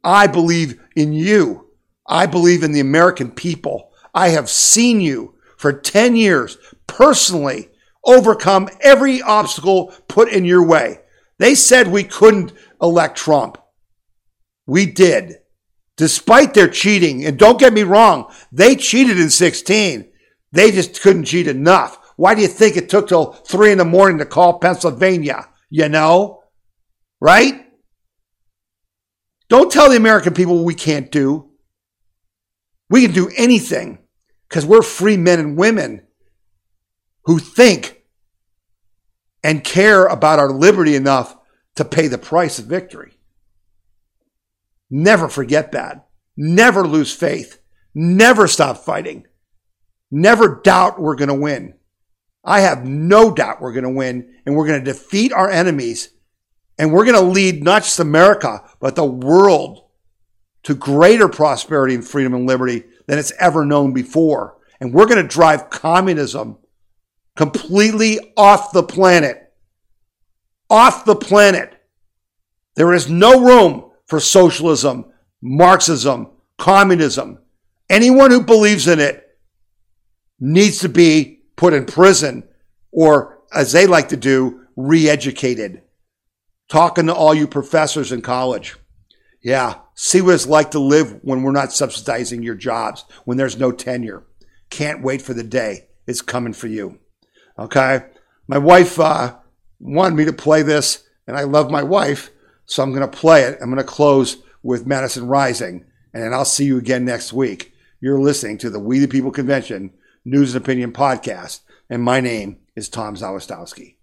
I believe in you. I believe in the American people. I have seen you for 10 years personally overcome every obstacle put in your way. They said we couldn't elect Trump. We did. Despite their cheating, and don't get me wrong, they cheated in 16. They just couldn't cheat enough. Why do you think it took till three in the morning to call Pennsylvania? You know? Right? Don't tell the American people what we can't do. We can do anything because we're free men and women who think and care about our liberty enough to pay the price of victory. Never forget that. Never lose faith. Never stop fighting. Never doubt we're going to win. I have no doubt we're going to win and we're going to defeat our enemies and we're going to lead not just America, but the world to greater prosperity and freedom and liberty than it's ever known before. And we're going to drive communism completely off the planet. Off the planet. There is no room for socialism, Marxism, communism. Anyone who believes in it needs to be put in prison or, as they like to do, re educated. Talking to all you professors in college. Yeah, see what it's like to live when we're not subsidizing your jobs, when there's no tenure. Can't wait for the day. It's coming for you. Okay? My wife uh, wanted me to play this, and I love my wife, so I'm going to play it. I'm going to close with Madison Rising, and then I'll see you again next week. You're listening to the We the People Convention News and Opinion Podcast, and my name is Tom Zawistowski.